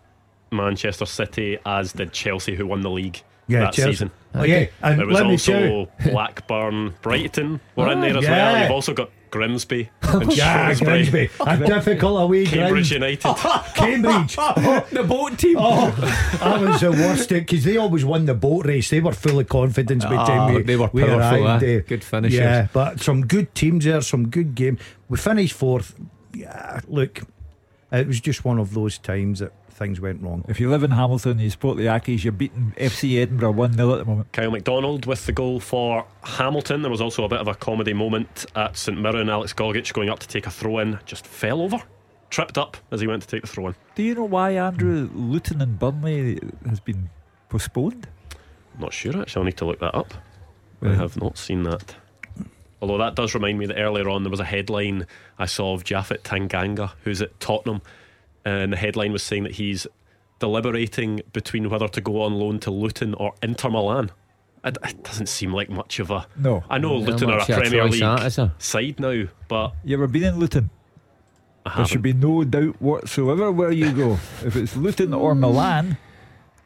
Manchester City, as did Chelsea, who won the league Yeah, that Chelsea. season. Oh, yeah, and There was let me tell also Blackburn, Brighton were in Ah, there as yeah. well. You've also got Grimsby and Yeah, Shrewsbury, Grimsby. A difficult away Cambridge ground. United. Cambridge. the boat team. Oh, I was the worst because they always won the boat race. They were full of confidence by the Ah, time we, they were we powerful, arrived. eh? eh. Good finishers. Yeah, but some good teams there, some good game. We finished fourth. Yeah, look, it was just one of those times that things went wrong. If you live in Hamilton, you support the Ackies, you're beating FC Edinburgh 1 0 at the moment. Kyle McDonald with the goal for Hamilton. There was also a bit of a comedy moment at St Mirren. Alex Gogic going up to take a throw in, just fell over, tripped up as he went to take the throw in. Do you know why, Andrew, Luton and Burnley has been postponed? Not sure actually. I'll need to look that up. I have not seen that. Although that does remind me that earlier on there was a headline I saw of Japhet Tanganga, who's at Tottenham, and the headline was saying that he's deliberating between whether to go on loan to Luton or Inter Milan. It, it doesn't seem like much of a. No. I know Yeah, Luton are a much of a Premier League that, is side now, but You ever been in Luton? I There should be no doubt whatsoever where you go. if it's Luton or Milan,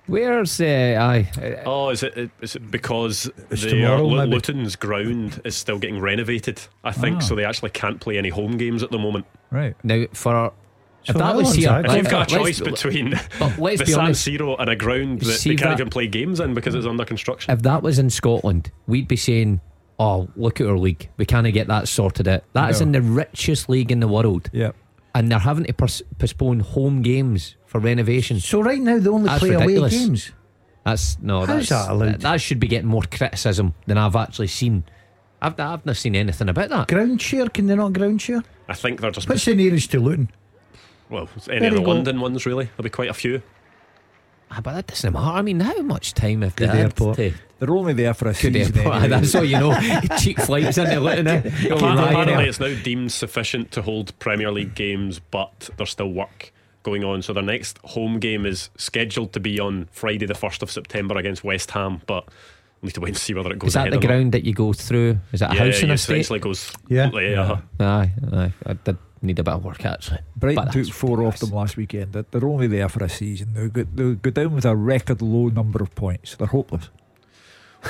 Where's uh, aye? uh, Oh, is it? Is it because the their tomorrow, Lu- maybe. Luton's ground is still getting renovated? I think Ah. so. They actually can't play any home games at the moment. right? Now for if that was here, actually- If you've got a let's- choice between But let's the be San honest. Siro and a ground that See they can't that- even play games in because it's under construction. If that was in Scotland, we'd be saying, "Oh, look at our league. We can't get that sorted out." That is No. in the richest league in the world, Yeah. and they're having to pers- postpone home games for renovation. So right now they only That's play ridiculous. away games. That's no. How's that's, that allowed? That, that should be getting more criticism than I've actually seen. I've I've not seen anything about that. Ground share? Can they not ground share? I think they're just What's the nearest to Luton? Well, any There of the you go. London ones really. There'll be quite a few. Ah, but that doesn't matter. I mean, how much time have they Good had airport. to? They're only there for a Good season. airport. anyway. That's all you know. Cheap flights into Luton. eh? Apparently, Ryanair. apparently it's now deemed sufficient to hold Premier League games, but there's still work going on. So their next home game is scheduled to be on Friday, the first of September against West Ham, but we need to wait and see whether it goes Is that ahead the or not. ground that you go through? Is that a Yeah, house in it a state? essentially goes. Yeah. yeah. Aye, aye. I did need a bit of work actually. Brighton took that's four off them last weekend. They're- They're only there for a season. They'll go, they'll go down with a record low number of points. They're hopeless.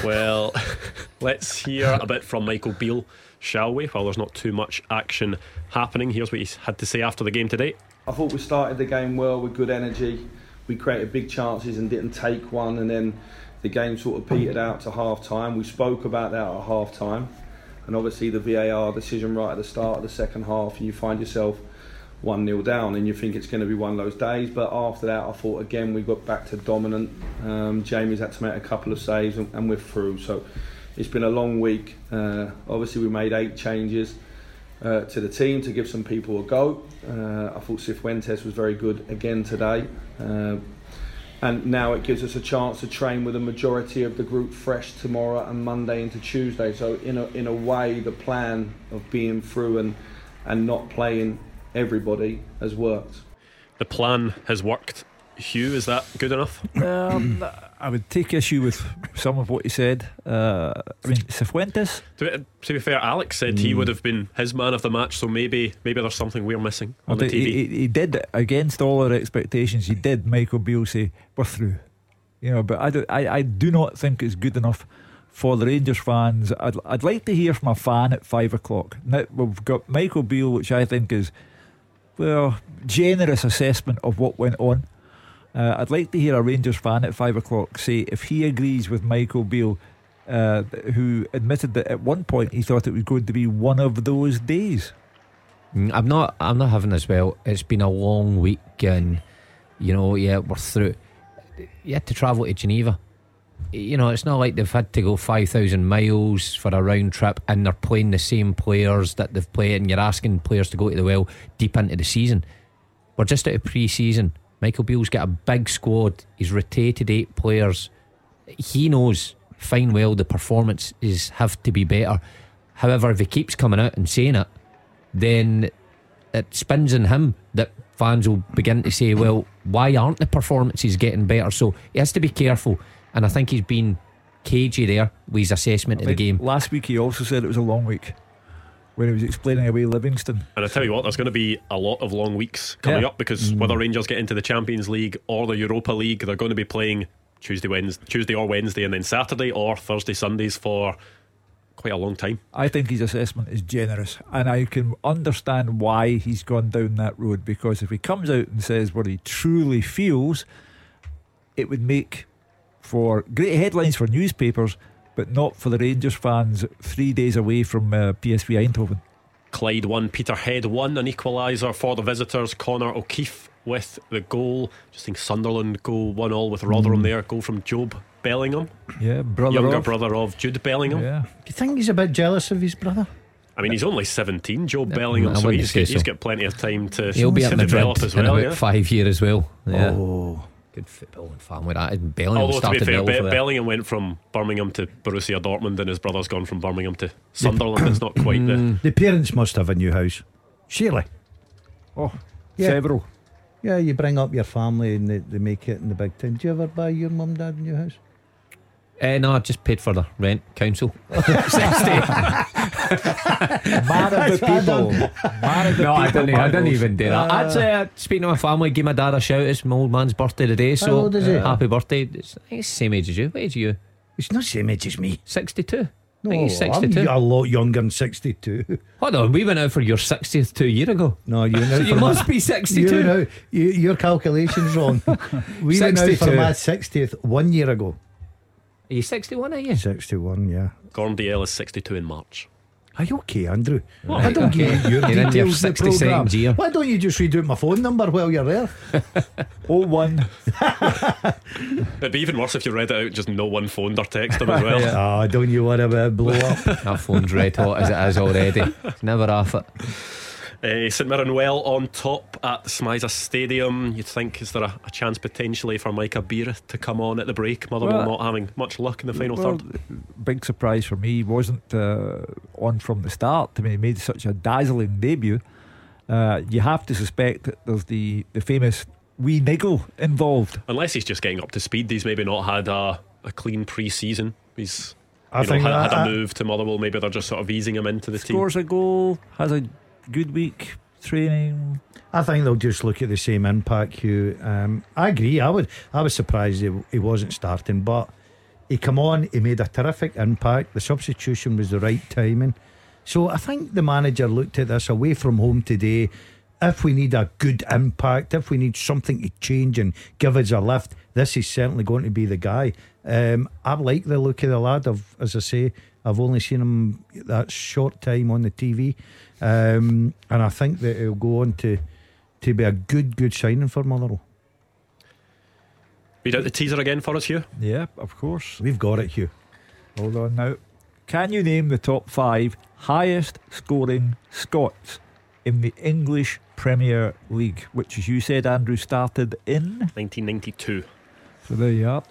Well, let's hear a bit from Michael Beale, shall we? While there's not too much action happening, here's what he had to say after the game today. I thought we started the game well with good energy. We created big chances and didn't take one, and then the game sort of petered out to half time. We spoke about that at half time, and obviously the VAR decision right at the start of the second half, and you find yourself 1 0 down, and you think it's going to be one of those days. But after that, I thought again we got back to dominant. Um, Jamie's had to make a couple of saves, and, and we're through. So it's been a long week. Uh, obviously, we made eight changes uh, to the team to give some people a go. Uh, I thought Cifuentes was very good again today. Uh, and now it gives us a chance to train with a majority of the group fresh tomorrow and Monday into Tuesday. So in a in a way, the plan of being through and and not playing everybody has worked. The plan has worked. Hugh, is that good enough? Um, I would take issue with some of what he said. Uh, I mean, Cifuentes. To, to be fair, Alex said he would have been his man of the match, so maybe maybe there's something we're missing on the Well, TV. he, he, he did against all our expectations. He did. Michael Beale say we're through, you know. But I do, I, I do not think it's good enough for the Rangers fans. I'd, I'd like to hear from a fan at five o'clock. Now we've got Michael Beale, which I think is well generous assessment of what went on. Uh, I'd like to hear a Rangers fan at five o'clock say if he agrees with Michael Beale. Uh, who admitted that at one point he thought it was going to be one of those days. Mm, I'm not. I'm not having as well. It's been a long week, and you know, yeah, we're through. You had to travel to Geneva you know, it's not like they've had to go 5,000 miles for a round trip and they're playing the same players that they've played, and you're asking players to go to the well deep into the season. We're just out of pre season. Michael Beale's got a big squad. He's rotated eight players. He knows fine well the performances have to be better. However, if he keeps coming out and saying it, then it spins in him that fans will begin to say, well, why aren't the performances getting better? So he has to be careful. And I think he's been cagey there with his assessment I of the game. Last week he also said it was a long week when he was explaining away Livingston. And I tell you what, there's going to be a lot of long weeks coming Yeah. up because mm. whether Rangers get into the Champions League or the Europa League, they're going to be playing Tuesday, Wednesday, Tuesday or Wednesday, and then Saturday or Thursday, Sundays for quite a long time. I think his assessment is generous, and I can understand why he's gone down that road. Because if he comes out and says what he truly feels, it would make for great headlines for newspapers, but not for the Rangers fans three days away from uh, PSV Eindhoven. Clyde won, Peterhead won, an equaliser for the visitors. Connor O'Keefe with the goal. Just think Sunderland go one all with Rotherham there. Goal from Job Bellingham, Yeah, brother younger of. brother of Jude Bellingham. Yeah, Do you think he's a bit jealous of his brother? I mean, he's only 17, Job Bellingham, I so wouldn't he's, say he's so. got plenty of time to, He'll be to develop as in well. about Yeah. five years as well. Yeah. Oh, Good football and family. That is Bellingham Although to be fair, well Be- Bellingham went from Birmingham to Borussia Dortmund, and his brother's gone from Birmingham to Sunderland. it's not quite the. the parents must have a new house. Surely. oh, Yeah. several. Yeah, you bring up your family and they, they make it in the big town. Do you ever buy your mum dad a new house? Eh, no, I just paid for the rent, council. Man of the people. Man of the No, I people, didn't. I didn't even do that. I'd say, uh, speaking to my family, give my dad a shout. It's my old man's birthday today, so old is he? happy birthday. It's, I think it's the same age as you. What age are you? It's not the same age as me. Sixty-two. No, I think he's I'm a lot younger than 62. Hold on, we went out for your sixtieth two year ago. No, you know. So you must be You sixty-two. know, you, your calculation's wrong. we went out for my 60th one year ago. Are you sixty-one? Are you? 61, yeah. Gordon Dalziel is 62 in March. Ah, Are you okay, Andrew? Right, I don't okay. give you your You're in your details. of the programme. year. Why don't you just read out my phone number while you're there? Oh, one. It'd be even worse if you read it out, just no one phoned or texted him as well. Oh, don't you want to blow up? My phone's red hot as it is already. Never off it. Uh, St Mirren well on top at the Stadium. You'd think, is there a, a chance potentially for Mika Biereth to come on at the break? Motherwell Well, not having much luck in the final Well, third. Big surprise for me. He wasn't uh, on from the start. I mean, he made such a dazzling debut. Uh, you have to suspect that there's the, the famous wee niggle involved. Unless he's just getting up to speed, he's maybe not had a, a clean pre season. He's I you know, think had, that- had a I- move to Motherwell. Maybe they're just sort of easing him into the team. Scores a goal, has a good week training. I think they'll just look at the same impact, Hugh. Um, I agree. I would. I was surprised he, he wasn't starting, but he come on. He made a terrific impact. The substitution was the right timing. So I think the manager looked at this away from home today. If we need a good impact, if we need something to change and give us a lift, this is certainly going to be the guy. Um, I like the look of the lad. I've, as I say, I've only seen him that short time on the TV, um, and I think that he'll go on to to be a good, good signing for Motherwell. Read out the teaser again for us, Hugh. Yeah, of course. We've got it, Hugh. Hold on now. Can you name the top five highest scoring Scots in the English Premier League, which, as you said, Andrew, started in? 1992. So there you are.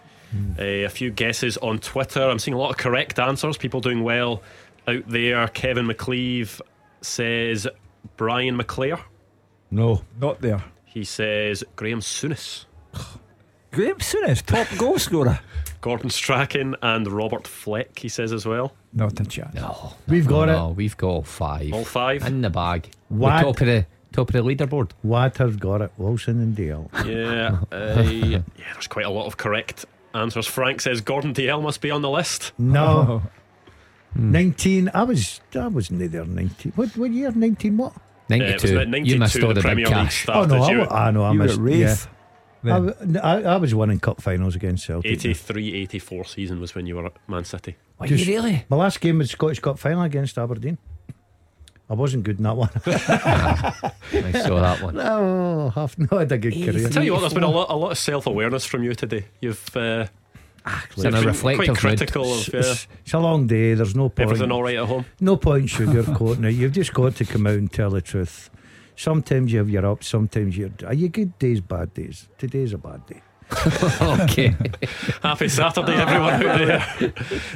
Uh, a few guesses on Twitter. I'm seeing a lot of correct answers. People doing well out there. Kevin McLeave says Brian McClare. No, Not there. He says Graham Souness. Graham Souness, top goal scorer. Gordon Strachan and Robert Fleck, he says as well. Not a chance. No, We've got no, we've got five All five. in the bag. We're What? top of the top of the leaderboard. Waters got it. Wilson and Dale. Yeah, uh, yeah, there's quite a lot of correct answers. Frank says Gordon Dalziel must be on the list. No, Oh, nineteen. I was. I wasn't there. Nineteen. What? What year? Nineteen. What? Uh, it was Ninety-two. you missed all the the big cash. oh no! I, you, I know. I you missed. at Yeah. I, then. w- I, I was winning cup finals against Celtic. 83 84 season was when you were at Man City. Are you really? My last game was Scottish Cup final against Aberdeen. I wasn't good in that one. I saw that one. no, I've not had a good career. I tell you what, there's been a lot, a lot of self awareness from you today. You've uh, It's in a Quite reflective critical of yeah, It's, it's a long day. There's no point. everything all right at home. No point sugarcoating it. You've just got to come out and tell the truth. Sometimes you have your ups, sometimes you're. Are you good days, bad days? Today's a bad day. okay. Happy Saturday, everyone out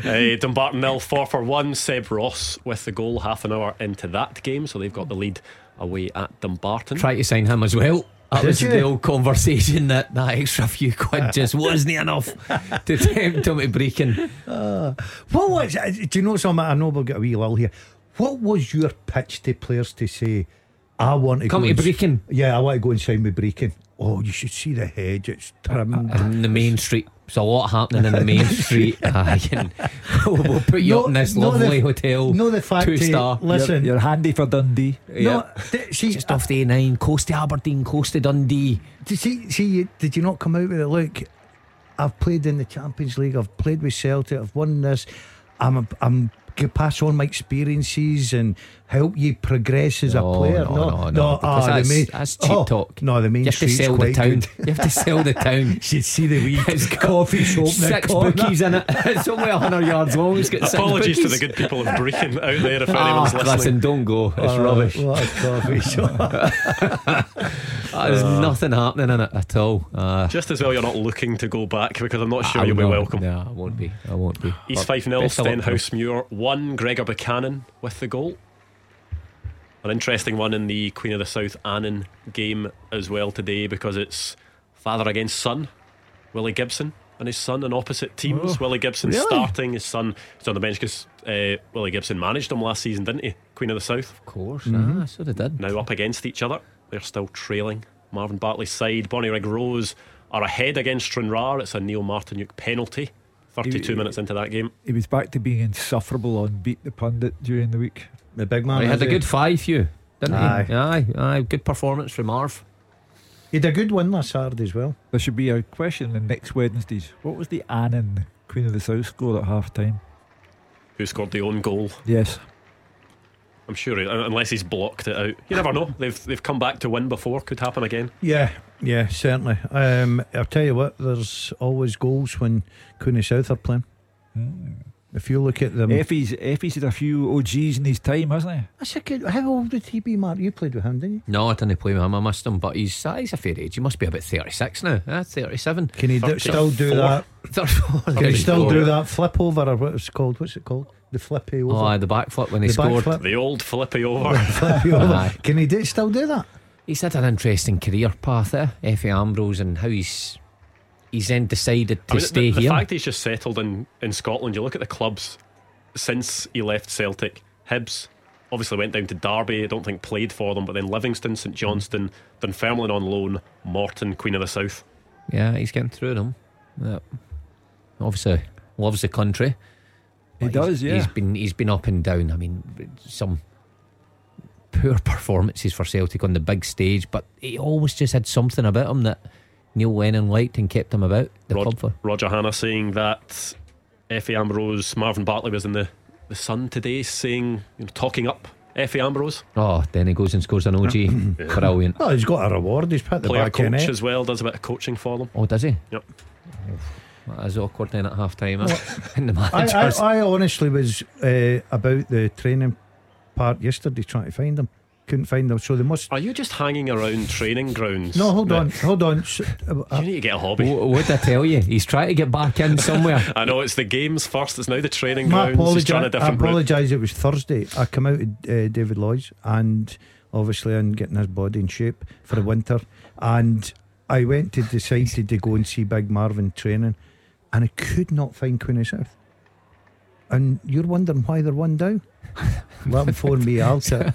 there. uh, Dumbarton nil, four for one. Seb Ross with the goal half an hour into that game, so they've got the lead away at Dumbarton. Try to sign him as well. That Did was you? the old conversation that that extra few quid just wasn't enough to tempt him to breaking. What was? uh, Do you know something? I know we'll get a wee lull here. What was your pitch to players to say? I want to Come go to Brechin. Yeah, I want to go and sign with Brechin. Oh, you should see the hedge. It's trimmed. in the main street. There's a lot happening in the main street. Aye, and we'll, we'll put you No, up in this no, the- lovely hotel. no, the fact two star. listen- You're, you're handy for Dundee. No, th- see, Just off the uh, A9, coast to Aberdeen, coast to Dundee. Did see, see, you- did you not come out with it? Look, I've played in the Champions League. I've played with Celtic. I've won this. I'm, a, I'm can pass on my experiences and help you progress as a No, player. no, no, no, because ah, the that's- main, that's cheap oh, talk. No, the main You have to sell the quite town. good. You have to sell the town. You should see the wee It's got coffee shop in the Six corner. bookies in it. It's only 100 yards long. It's got six Apologies to the good people of Brechin out there if Ah, anyone's listening. listen, don't go. It's Oh, rubbish. What a coffee shop. There's nothing happening in it at all. Uh, Just as well you're not looking to go back because I'm not sure I you'll be will. welcome. No, I won't be. I won't be. East But 5 0, best of luck to them. Stenhouse Muir 1, Gregor Buchanan with the goal. An interesting one in the Queen of the South Annan game as well today because it's father against son, Willie Gibson and his son in opposite teams. Oh, Willie Gibson really? starting, his son is on the bench because uh, Willie Gibson managed him last season, didn't he? Queen of the South. Of course, Mm-hmm. ah, so they did. Now up against each other. They're still trailing. Marvin Bartley's side, Bonnyrigg Rose are ahead against Stranraer. It's a Neil Martyniuk penalty. 32 He- minutes into that game. He was back to being insufferable on Beat the Pundit during the week. The big man. he had a good five few, didn't Aye. he? Aye, aye. Good performance from Marv. He had a good win last Saturday as well. There should be a question in next Wednesday's. What was the Annan Queen of the South score at half time? Who scored the own goal? Yes. I'm sure, he- unless he's blocked it out. You never know. They've they've come back to win before. Could happen again. Yeah, yeah, certainly. Um, I'll tell you what, there's always goals when Cooney South are playing. If you look at them, Efe's, Efe's had a few OGs in his time, hasn't he? that's a good. How old would he be, Mark? You played with him, didn't you? No, I didn't play with him. I missed him, but he's uh, he's a fair age. He must be about 36 now. Uh, 37. Can he do, still do that? 34. Can he still do that flip over or what it's called? What's it called? The flippy over. Oh, aye, the back flip when he The scored. flip. The old flippy over. Flippy over. Aye. Can he do, still do that? He's had an interesting career path, eh? Efe Ambrose, and how he's he's then decided to I mean, stay the, the here. fact he's just settled in, in Scotland, you look at the clubs since he left Celtic. Hibs obviously went down to Derby, I don't think played for them, but then Livingston, St Johnstone, Dunfermline on loan, Morton, Queen of the South. Yeah, he's getting through them. Yeah. Obviously, loves the country. He does, yeah. He's been he's been up and down. I mean, some poor performances for Celtic on the big stage, but he always just had something about him that Neil Lennon liked and kept him about the Rod- club for. Roger Hanna saying that Efe Ambrose, Marvin Bartley was in the, the Sun today, saying, you know, talking up Efe Ambrose. Oh, then he goes and scores an OG. Brilliant. Oh, he's got a reward. He's put the Player back in coach it. as well, does a bit of coaching for them. Oh, does he? Yep. That is awkward then at half time. In the I. I, I honestly was uh, about the training part yesterday trying to find them. Couldn't find them, so they must. Are you just hanging around training grounds? No, hold on, Nick? hold on. S- uh, You need to get a hobby. Wh- what did I tell you? He's trying to get back in somewhere. I know it's the games first. It's now the training My grounds. He's apology. trying a I different route. apologise. It was Thursday. I come out of uh, David Lloyd's and obviously I'm getting his body in shape for the winter. And I went to decided to go and see Big Marvin training, and I could not find Queenie South. And you're wondering why they're one down? Let them phone me. I'll sit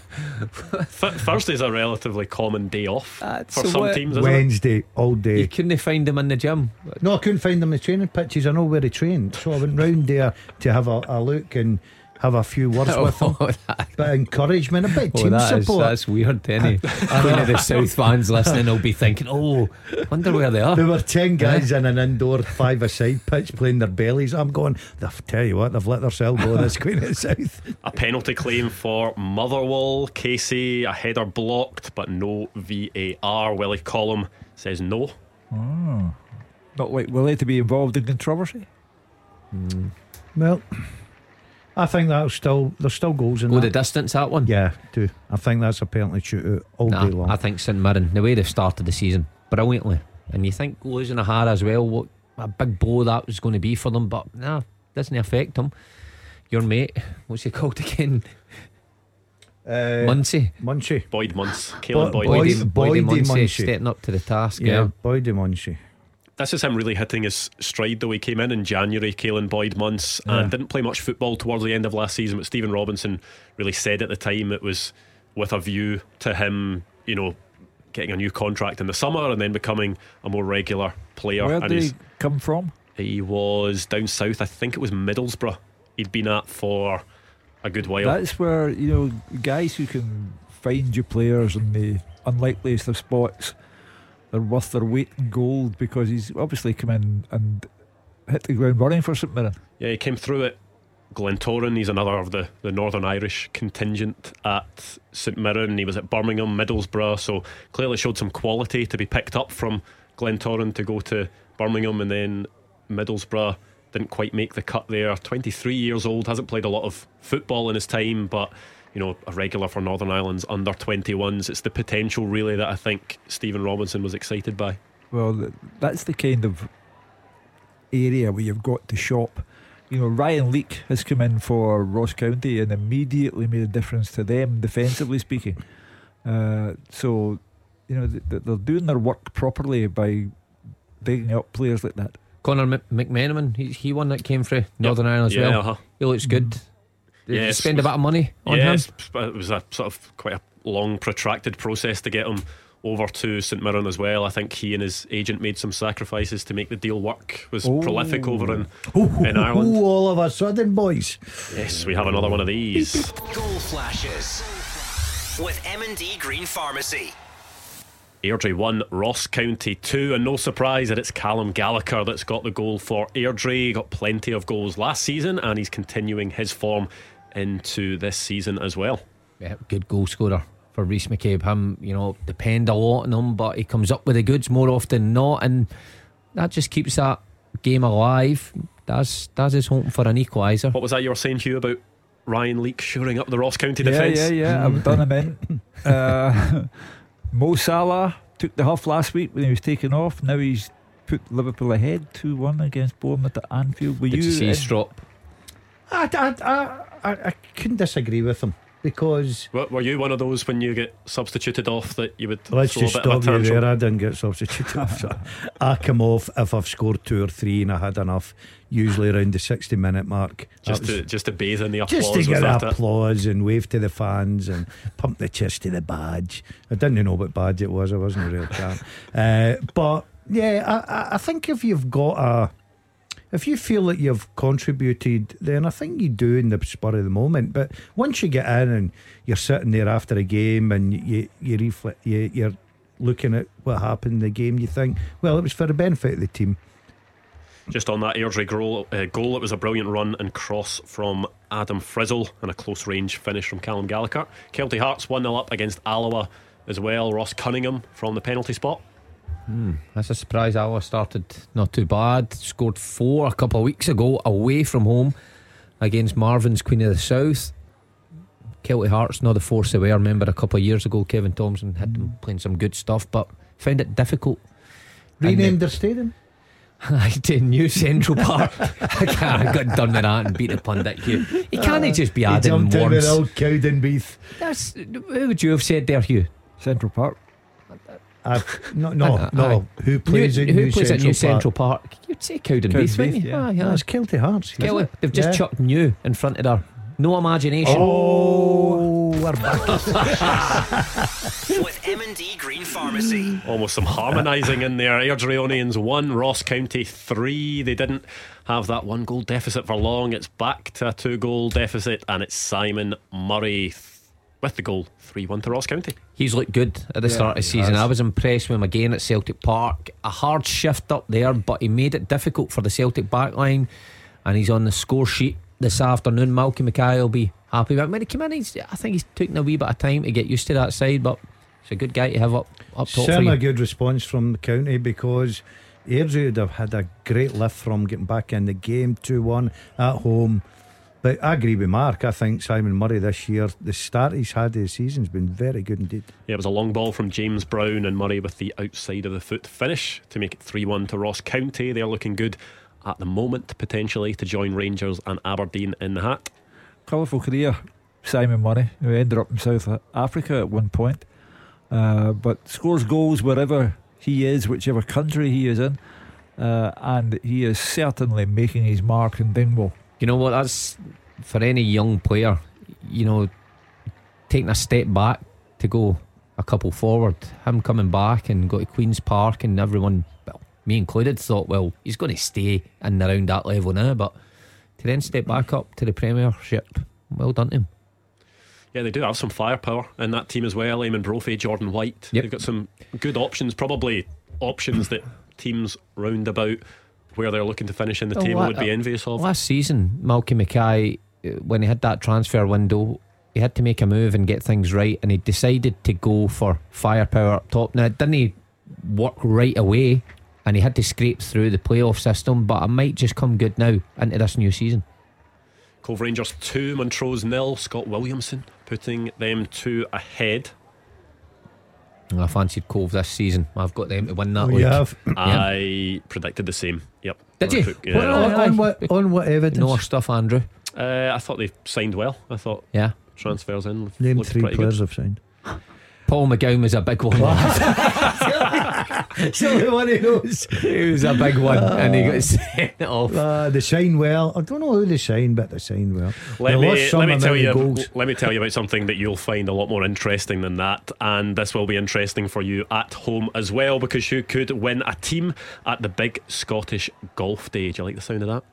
Thursday's a relatively common day off Uh, for so some what- teams, isn't it? Wednesday all You day. couldn't find him in the gym. No, I couldn't find them in the training pitches. I know where he trained, so I went round there to have a, a look and have a few words with him. Oh, that, But encouragement, a bit of oh, team that is- support. that's weird, Denny. Queen of the South fans listening will be thinking, oh, wonder where they are. There were 10 guys in an indoor five a side pitch playing their bellies. I'm going, they've tell you what, they've let themselves go this Queen of the South. A penalty claim for Motherwell. Casey, a header blocked, but no VAR. Willie Collum says no. Ah. Oh. Not like Willie to be involved in controversy. Well, I think that'll still there's still goals in Go that. the distance that one. yeah, do I think that's a penalty shootout all Nah, day long. I think St Mirren, the way they've started the season brilliantly, and you think losing a Hara as well, what a big blow that was going to be for them, but nah, doesn't affect them. Your mate, what's he called again? uh, Muncie. Muncie. Boyd Munce, Caelan Bo- Boyd. Boyd- Boydie, Boydie Boydie Muncie Muncie. stepping up to the task. Yeah, Yeah. Boydie Muncie. This is him really hitting his stride though. He came in in January, Caelan Boyd Munce, and didn't play much football towards the end of last season. But Stephen Robinson really said at the time it was with a view to him, you know, getting a new contract in the summer and then becoming a more regular player. Where and did he come from? he was down south. I think it was Middlesbrough. He'd been at for a good while. That's where you know guys who can find you players in the unlikeliest of spots. They're worth their weight in gold because he's obviously come in and hit the ground running for St Mirren. Yeah, he came through at Glentoran. He's another of the, the Northern Irish contingent at St Mirren. He was at Birmingham, Middlesbrough, so clearly showed some quality to be picked up from Glentoran to go to Birmingham and then Middlesbrough. Didn't quite make the cut there. 23 years old, hasn't played a lot of football in his time, but you know, a regular for Northern Ireland's under 21s. It's the potential really that I think Stephen Robinson was excited by. Well, that's the kind of area where you've got to shop. You know, Ryan Leak has come in for Ross County and immediately made a difference to them, defensively speaking. Uh, so, you know, th- th- they're doing their work properly by digging up players like that. Conor M- McMenamin, he, he one that came through Northern Ireland as Yeah, well. uh-huh. He looks good. Did you Yes, spend a was- bit of money on yes, him? but it was a sort of quite a long, protracted process to get him over to St Mirren as well. I think he and his agent made some sacrifices to make the deal work. Was Oh. prolific over in Ooh, in Ireland. all of a sudden, boys. Yes, we have another one of these. Goal flashes with M&D Green Pharmacy. Airdrie 1, Ross County 2, and no surprise that it's Calum Gallagher that's got the goal for Airdrie. He got plenty of goals last season, and he's continuing his form into this season as well. Yeah, good goal scorer for Rhys McCabe. Him, you know, depend a lot on him, but he comes up with the goods more often than not, and that just keeps that game alive. That's that's his hoping for an equaliser. What was that you were saying, Hugh, about Ryan Leak shoring up the Ross County Yeah, defence? yeah, yeah. yeah. I've done him in. Uh, Mo Salah took the huff last week when he was taken off. Now he's put Liverpool ahead 2 1 against Bournemouth at Anfield. Were Did you see in- his drop? I, I, I, I, I couldn't disagree with him because Were were you one of those when you get substituted off that you would let's just a bit of a stop you there. I didn't get substituted off. So I come off if I've scored two or three and I had enough, usually around the 60 minute mark. Just was- to just to bathe in the applause. just to get that it? applause and wave to the fans and pump the chest to the badge. I didn't know what badge it was. I wasn't a real fan. Uh, but yeah, I, I- I think if you've got a, if you feel that you've contributed, then I think you do in the spur of the moment. But once you get in and you're sitting there after a game and you you reflect, you, you're looking at what happened in the game, you think, well, it was for the benefit of the team. Just on that Airdrie goal, uh, goal, it was a brilliant run and cross from Adam Frizzell and a close range finish from Calum Gallagher. Kelty Hearts 1 0 up against Alloa as well. Ross Cunningham from the penalty spot. Hmm, that's a surprise. Alloa started not too bad. Scored four a couple of weeks ago away from home against Marvin's Queen of the South. Kelty Hearts, not the force they were. I remember a couple of years ago, Kevin Thomson had them hmm. playing some good stuff, but found it difficult. And Renamed their stadium. I did New Central Park. I can't I got done with that and beat the pundit Hugh. You can't uh, just be He adding jumped in with words. old Cowdenbeath. That's who would you have said there, Hugh? Central Park. Uh, no, no, Aye. no. Who plays New, in who New plays Central at New Park? Central Park? You'd say Cowdenbeath, wouldn't Cowdenbeath, you? yeah. Aye, No, it's Kelty Hearts. isn't Kelly, it? they've just Yeah. chucked new in front of there. No imagination. Oh, we're back. With M&D Green Pharmacy. Almost some harmonising in there. Airdrieonians 1, Ross County 3. They didn't have that one goal deficit for long. It's back to a two goal deficit, and it's Simon Murray th- with the goal 3 1 to Ross County. He's looked good at the Yeah, start of the season. has. I was impressed with him again at Celtic Park. A hard shift up there, but he made it difficult for the Celtic backline. And he's on the score sheet this afternoon. Malky Mackay will be happy with him. When he came in, he's, I think he's taking a wee bit of time to get used to that side, but he's a good guy to have up, up top for Certainly a good response from the county because Airdrie would have had a great lift from getting back in the game 2 1 at home. But I agree with Mark. I think Simon Murray this year, the start he's had of the season has been very good indeed. Yeah, it was a long ball from James Brown and Murray with the outside of the foot finish to make it 3 1 to Ross County. They're looking good at the moment, potentially, to join Rangers and Aberdeen in the hat. Colourful career, Simon Murray, who ended up in South Africa at one point, uh, but scores goals wherever he is, whichever country he is in, uh, and he is certainly making his mark in Dingwall. You know what? That's for any young player. You know, taking a step back to go a couple forward. Him coming back and go to Queens Park, and everyone, well, me included, thought, well, he's going to stay in around that level now. But to then step back up to the Premiership, well done to him. Yeah, they do have some firepower in that team as well. Eamonn Brophy, Jordan White. Yep. They've got some good options, probably options that teams round about where they're looking to finish in the Well, table la- would be envious of. Last season, Malky Mackay, uh, when he had that transfer window, he had to make a move and get things right, and he decided to go for firepower up top. Now, it didn't he work right away, and he had to scrape through the playoff system, but it might just come good now into this new season. Cove Rangers 2, Montrose nil. Scott Williamson putting them two ahead. I fancied Cove this season. I've got them to win that Oh, league. you have? I predicted the same. Yep. Did you? Took- What- yeah. on, on what, on what evidence? Know stuff, Andrew. Uh, I thought they signed well. I thought Yeah. transfers in. Name three players good. have signed. Paul McGowan was a big one. It's the only one he knows. he was a big one, and he got sent off. Uh, they sign well. I don't know who they sign, but they sign well. Let they me, lost some let me tell you. goals. Let me tell you about something that you'll find a lot more interesting than that, and this will be interesting for you at home as well because you could win a team at the Big Scottish Golf Day. Do you like the sound of that?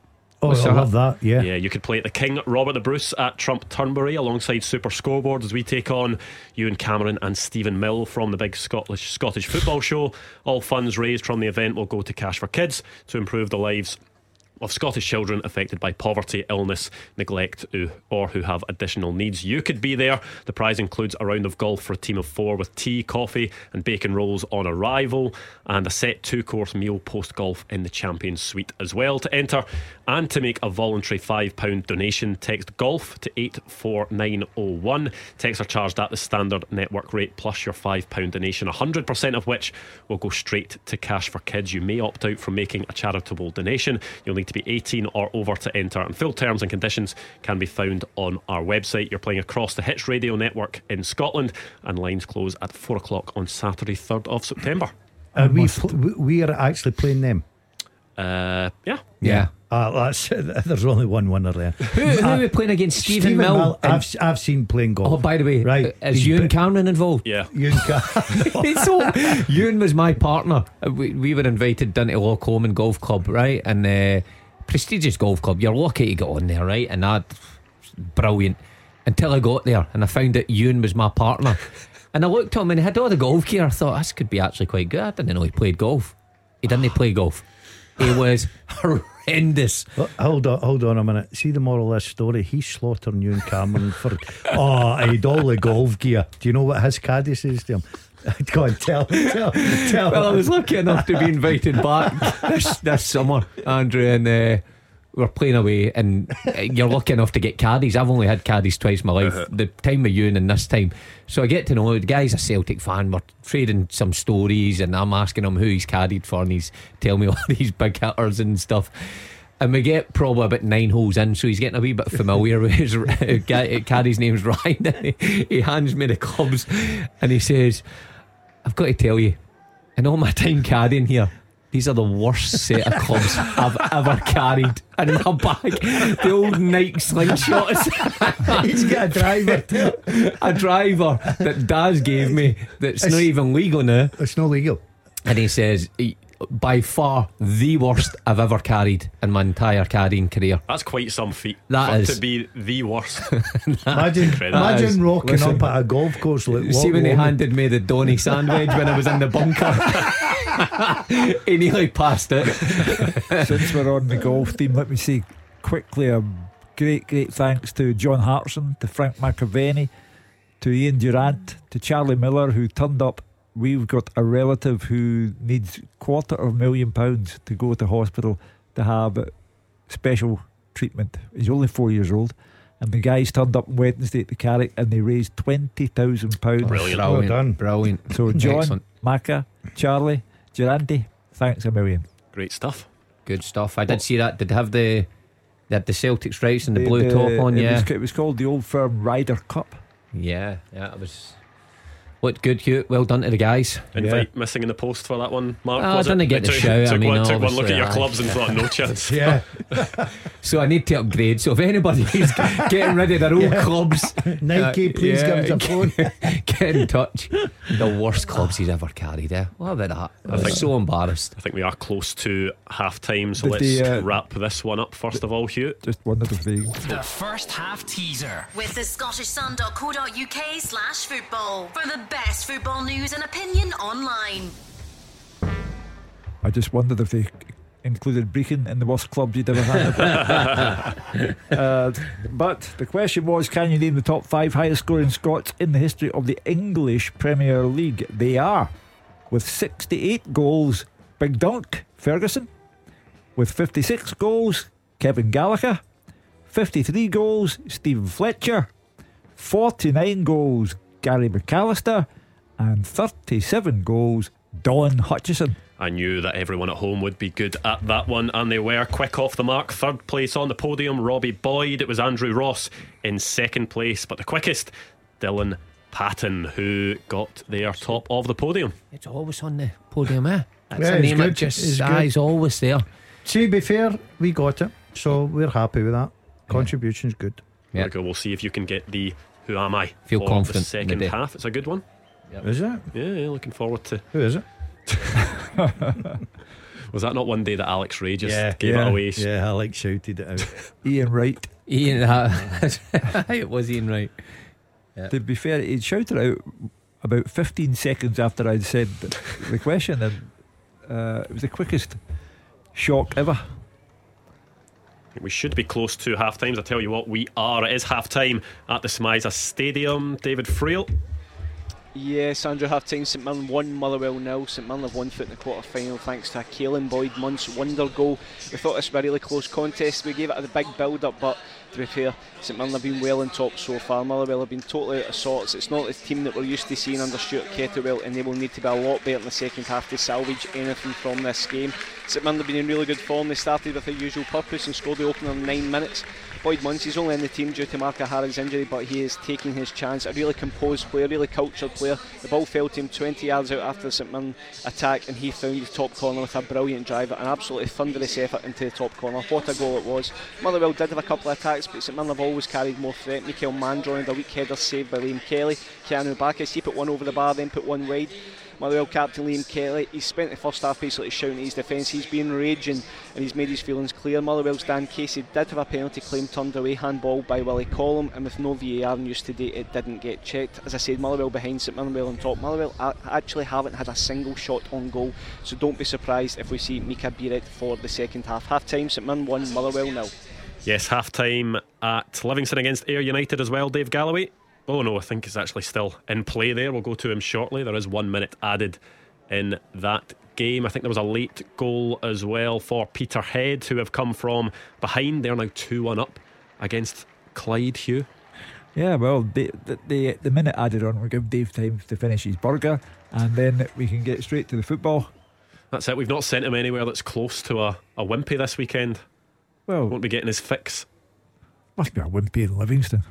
Oh, I love that. Yeah. Yeah, you could play at the King Robert the Bruce at Trump Turnberry alongside Super Scoreboard as we take on Ewan Cameron and Stephen Mill from the big Scottish Scottish football show. All funds raised from the event will go to Cash for Kids to improve the lives of Scottish children affected by poverty, illness, neglect, or who have additional needs. You could be there. The prize includes a round of golf for a team of four with tea, coffee, and bacon rolls on arrival, and a set two course meal post golf in the Champions Suite as well. To enter and to make a voluntary £5 donation, text golf to 84901. Texts are charged at the standard network rate plus your £5 donation, 100% of which will go straight to Cash for Kids. You may opt out from making a charitable donation. You'll need to be 18 or over to enter, and full terms and conditions can be found on our website. You're playing across the Hits Radio network in Scotland, and lines close at 4 o'clock on Saturday, 3rd of September. And we, pl- we we are actually playing them. Uh, yeah. Yeah. Uh, that's, there's only one winner there. Who, who are we playing against? Stephen, Mill. and- I've, I've seen playing golf. oh, by the way, Right. Is He's Ewan bi- Cameron involved? Yeah. Ewan Ca- so Ewan was my partner. Uh, We, we were invited down to Loch Lomond Golf Club, right? And uh, prestigious golf club. You're lucky to get on there, right? And that brilliant. Until I got there and I found out Ewan was my partner. And I looked at him and he had all the golf gear. I thought this could be actually quite good. I didn't know he played golf. He didn't play golf. He was horrendous. Oh, hold on, hold on a minute. See the moral of this story? He's slaughtering you and Cameron for oh, he'd all the golf gear. Do you know what his caddy says to him? Go on, tell, tell, tell. Well, I was lucky enough to be invited back this, this summer, Andrew, and uh, we we're playing away. And uh, you're lucky enough to get caddies. I've only had caddies twice in my life. The time with you and this time. So I get to know the guy's a Celtic fan. We're trading some stories, and I'm asking him who he's caddied for, and he's telling me all these big hitters and stuff. And we get probably about nine holes in, so he's getting a wee bit familiar with his uh, guy- caddy's name's Ryan. And he, he hands me the clubs and he says, I've got to tell you, in all my time caddying here, these are the worst set of clubs I've ever carried And in my bag. The old Nike slingshots. He's got a driver. a driver that Daz gave me that's not even legal now. It's not legal. And he says, "E- by far the worst I've ever carried in my entire caddying career. That's quite some feat. That for. To be the worst. Imagine, Incredible. That is- imagine rocking listen. up at a golf course like See when he Loch Lomond. handed me the Donny sandwich when I was in the bunker. he nearly passed it. Since we're on the golf team, let me say quickly a great, great thanks to John Hartson, to Frank McAvenny, to Ian Durrant, to Charlie Miller, who turned up we've got a relative who needs quarter of a million pounds to go to hospital to have special treatment. He's only four years old. And the guys turned up on Wednesday at the Carrick and they raised £20,000. Brilliant. Brilliant. done. Brilliant. So, John, Excellent. Macca, Charlie, Durante, thanks a million. Great stuff. Good stuff. I did see that. Did they have the they had the Celtic stripes and the The- blue the- top on? it Yeah. Was, it was called the Old Firm Ryder Cup. Yeah. Yeah. It was. Looked good, Hugh. Well done to the guys. Invite missing in the post for that one, Mark. Oh, was I it? didn't get They the took, I mean, one, took one look at your aye. clubs and thought, no chance. Yeah. So I need to upgrade. So if anybody is getting rid of their old clubs, Nike, uh, please yeah, give us a phone. get in touch. The worst clubs he's ever carried. Eh? What about that? I was think- so embarrassed. I think we are close to half time, so Did let's the, uh, wrap this one up first of all, Hugh. Just wondered if they. The first half teaser. With the scottishsun.co.uk slash football for the best football news and opinion online. I just wondered if they included Brechin in the worst clubs you'd ever had. uh, but the question was can you name the top five highest scoring Scots in the history of the English Premier League? They are. With 68 goals, Big Dunk, Ferguson. With 56 goals, Kevin Gallacher. 53 goals, Steven Fletcher. 49 goals, Gary McAllister. And 37 goals, Don Hutchison. I knew that everyone at home would be good at that one, and they were quick off the mark. Third place on the podium, Robbie Boyd. It was Andrew Ross in second place, but the quickest, Dylan Patton, who got there top of the podium. It's always on the podium, eh? That's Yeah, a it's name that good. just It's ah, he's always there. To be fair, we got it. So we're happy with that. Contribution's good. There we go. We'll see if you can get the Who Am I Feel for confident the in the second half. It's a good one. Is it? Yeah, yeah, looking forward to. Who is it? Was that not one day that Alex Rae just yeah, gave yeah, it away? Yeah, Alex shouted it out. Ian Wright. Ian, uh, it was Ian Wright. To be fair, he'd shouted out about 15 seconds after I'd said the, the question, and uh, it was the quickest shock ever. We should be close to half times. I tell you what, we are. It is half time at the SMiSA Stadium. David Friel. Yes, Andrew half time. St Mirren 1, Motherwell nil. St Mirren have one foot in the quarter final thanks to a Caelan Boyd Munce wonder goal. We thought this was a really close contest. We gave it a big build up, but to be fair, St Mirren have been well on top so far. Motherwell have been totally out of sorts. It's not the team that we're used to seeing under Stuart Kettlewell, and they will need to be a lot better in the second half to salvage anything from this game. St Mirren have been in really good form. They started with their usual purpose and scored the opener in nine minutes. Boyd Munce is only in the team due to Mark O'Hara's injury, but he is taking his chance. A really composed player, really cultured player. The ball fell to him 20 yards out after the St Mirren attack, and he found the top corner with a brilliant drive, an absolutely thunderous effort into the top corner. What a goal it was! Motherwell did have a couple of attacks, but St Mirren have always carried more threat. Mikael Mandron had a weak header saved by Liam Kelly. Keanu Bacchus, he put one over the bar, then put one wide. Motherwell captain Liam Kelly, he spent the first half basically shouting at his defence. He's been raging and he's made his feelings clear. Motherwell's Dan Casey did have a penalty claim turned away, handball by Willie Collum, and with no VAR news today, it didn't get checked. As I said, Motherwell behind St Mirren on top. Motherwell actually haven't had a single shot on goal, so don't be surprised if we see Mika Biereth for the second half. Half time, St Mirren 1, Motherwell nil. Yes, half time at Livingston against Ayr United as well, Dave Galloway. Oh no, I think it's actually still in play there. We'll go to him shortly. There is one minute added in that game. I think there was a late goal as well for Peterhead, who have come from behind. They're now 2 1 up against Clyde Hugh. Yeah, well, the, the, the, minute added on will give Dave time to finish his burger, and then we can get straight to the football. That's it. We've not sent him anywhere that's close to a, a Wimpy this weekend. Well, Won't be getting his fix. must be a Wimpy in Livingston.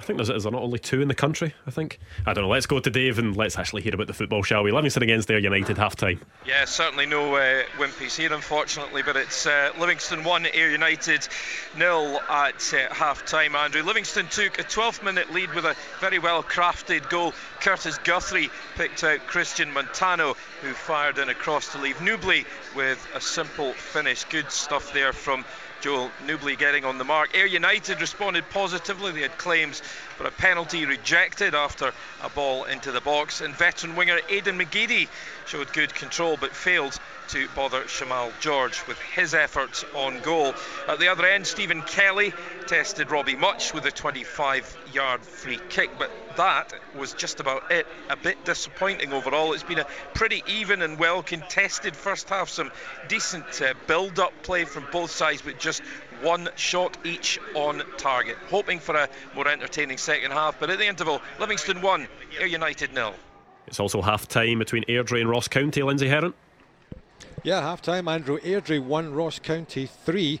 I think there's there not only two in the country. I think I don't know. Let's go to Dave and let's actually hear about the football, shall we? Livingston against Ayr United half time. Yeah, certainly no uh, Wimpy's here, unfortunately, but it's uh, Livingston 1, Ayr United nil at uh, half time. Andrew Livingston took a 12 minute lead with a very well crafted goal. Curtis Guthrie picked out Christian Montano, who fired in across to leave Nouble with a simple finish. Good stuff there from Joel Nouble getting on the mark. Ayr United responded positively. They had claims but a penalty rejected after a ball into the box. And veteran winger Aidan McGeady showed good control but failed to bother Shamal George with his efforts on goal. At the other end, Stephen Kelly tested Robbie Mutch with a 25 yard free kick, but that was just about it. A bit disappointing overall. It's been a pretty even and well contested first half. Some decent uh, build up play from both sides, but just one shot each on target. Hoping for a more entertaining second half, but at the interval, Livingston 1, Ayr United nil. It's also half time between Airdrie and Ross County, Lindsay Heron. Yeah, half time, Andrew. Airdrie 1, Ross County 3.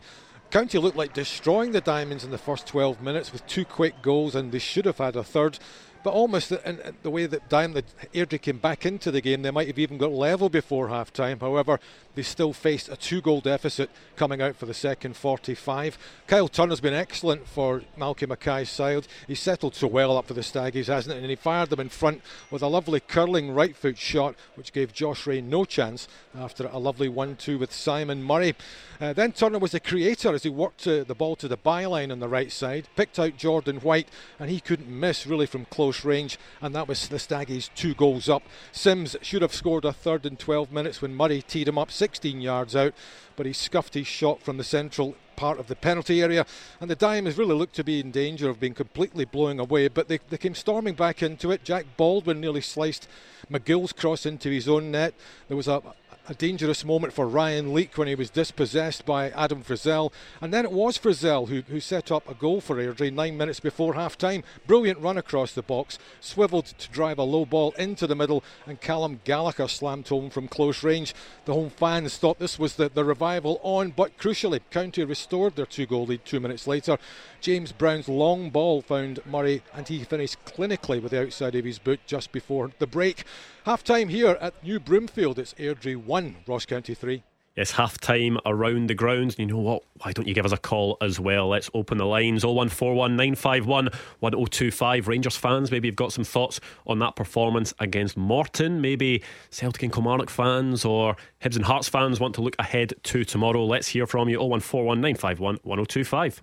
County looked like destroying the Diamonds in the first 12 minutes with two quick goals, and they should have had a third. But almost in, the way that Diamond Airdrie came back into the game, they might have even got level before half time. However, they still faced a two goal deficit coming out for the second 45. Kyle Turner's been excellent for Malky Mackay's side. He's settled so well up for the Staggies, hasn't? And he fired them in front with a lovely curling right foot shot, which gave Josh Rae no chance after a lovely 1 2 with Simon Murray. Uh, then Turner was the creator as he worked uh, the ball to the byline on the right side, picked out Jordan White, and he couldn't miss really from close range, and that was the Staggies two goals up. Sims should have scored a third in 12 minutes when Murray teed him up 16 yards out, but he scuffed his shot from the central part of the penalty area, and the Diamonds really looked to be in danger of being completely blowing away, but they, they came storming back into it. Jack Baldwin nearly sliced McGill's cross into his own net. There was a, a dangerous moment for Ryan Leak when he was dispossessed by Adam Frizzell. And then it was Frizzell who, who set up a goal for Airdrie nine minutes before half time. Brilliant run across the box, swiveled to drive a low ball into the middle, and Calum Gallagher slammed home from close range. The home fans thought this was the, the revival on, but crucially, County restored their two goal lead two minutes later. James Brown's long ball found Murray, and he finished clinically with the outside of his boot just before the break. Half time here at New Broomfield. It's Airdrie 1, Ross County 3. It's half time around the grounds. And you know what? Why don't you give us a call as well? Let's open the lines 0141 951 1025. Rangers fans, maybe you've got some thoughts on that performance against Morton. Maybe Celtic and Kilmarnock fans or Hibs and Hearts fans want to look ahead to tomorrow. Let's hear from you 0141 951 1025.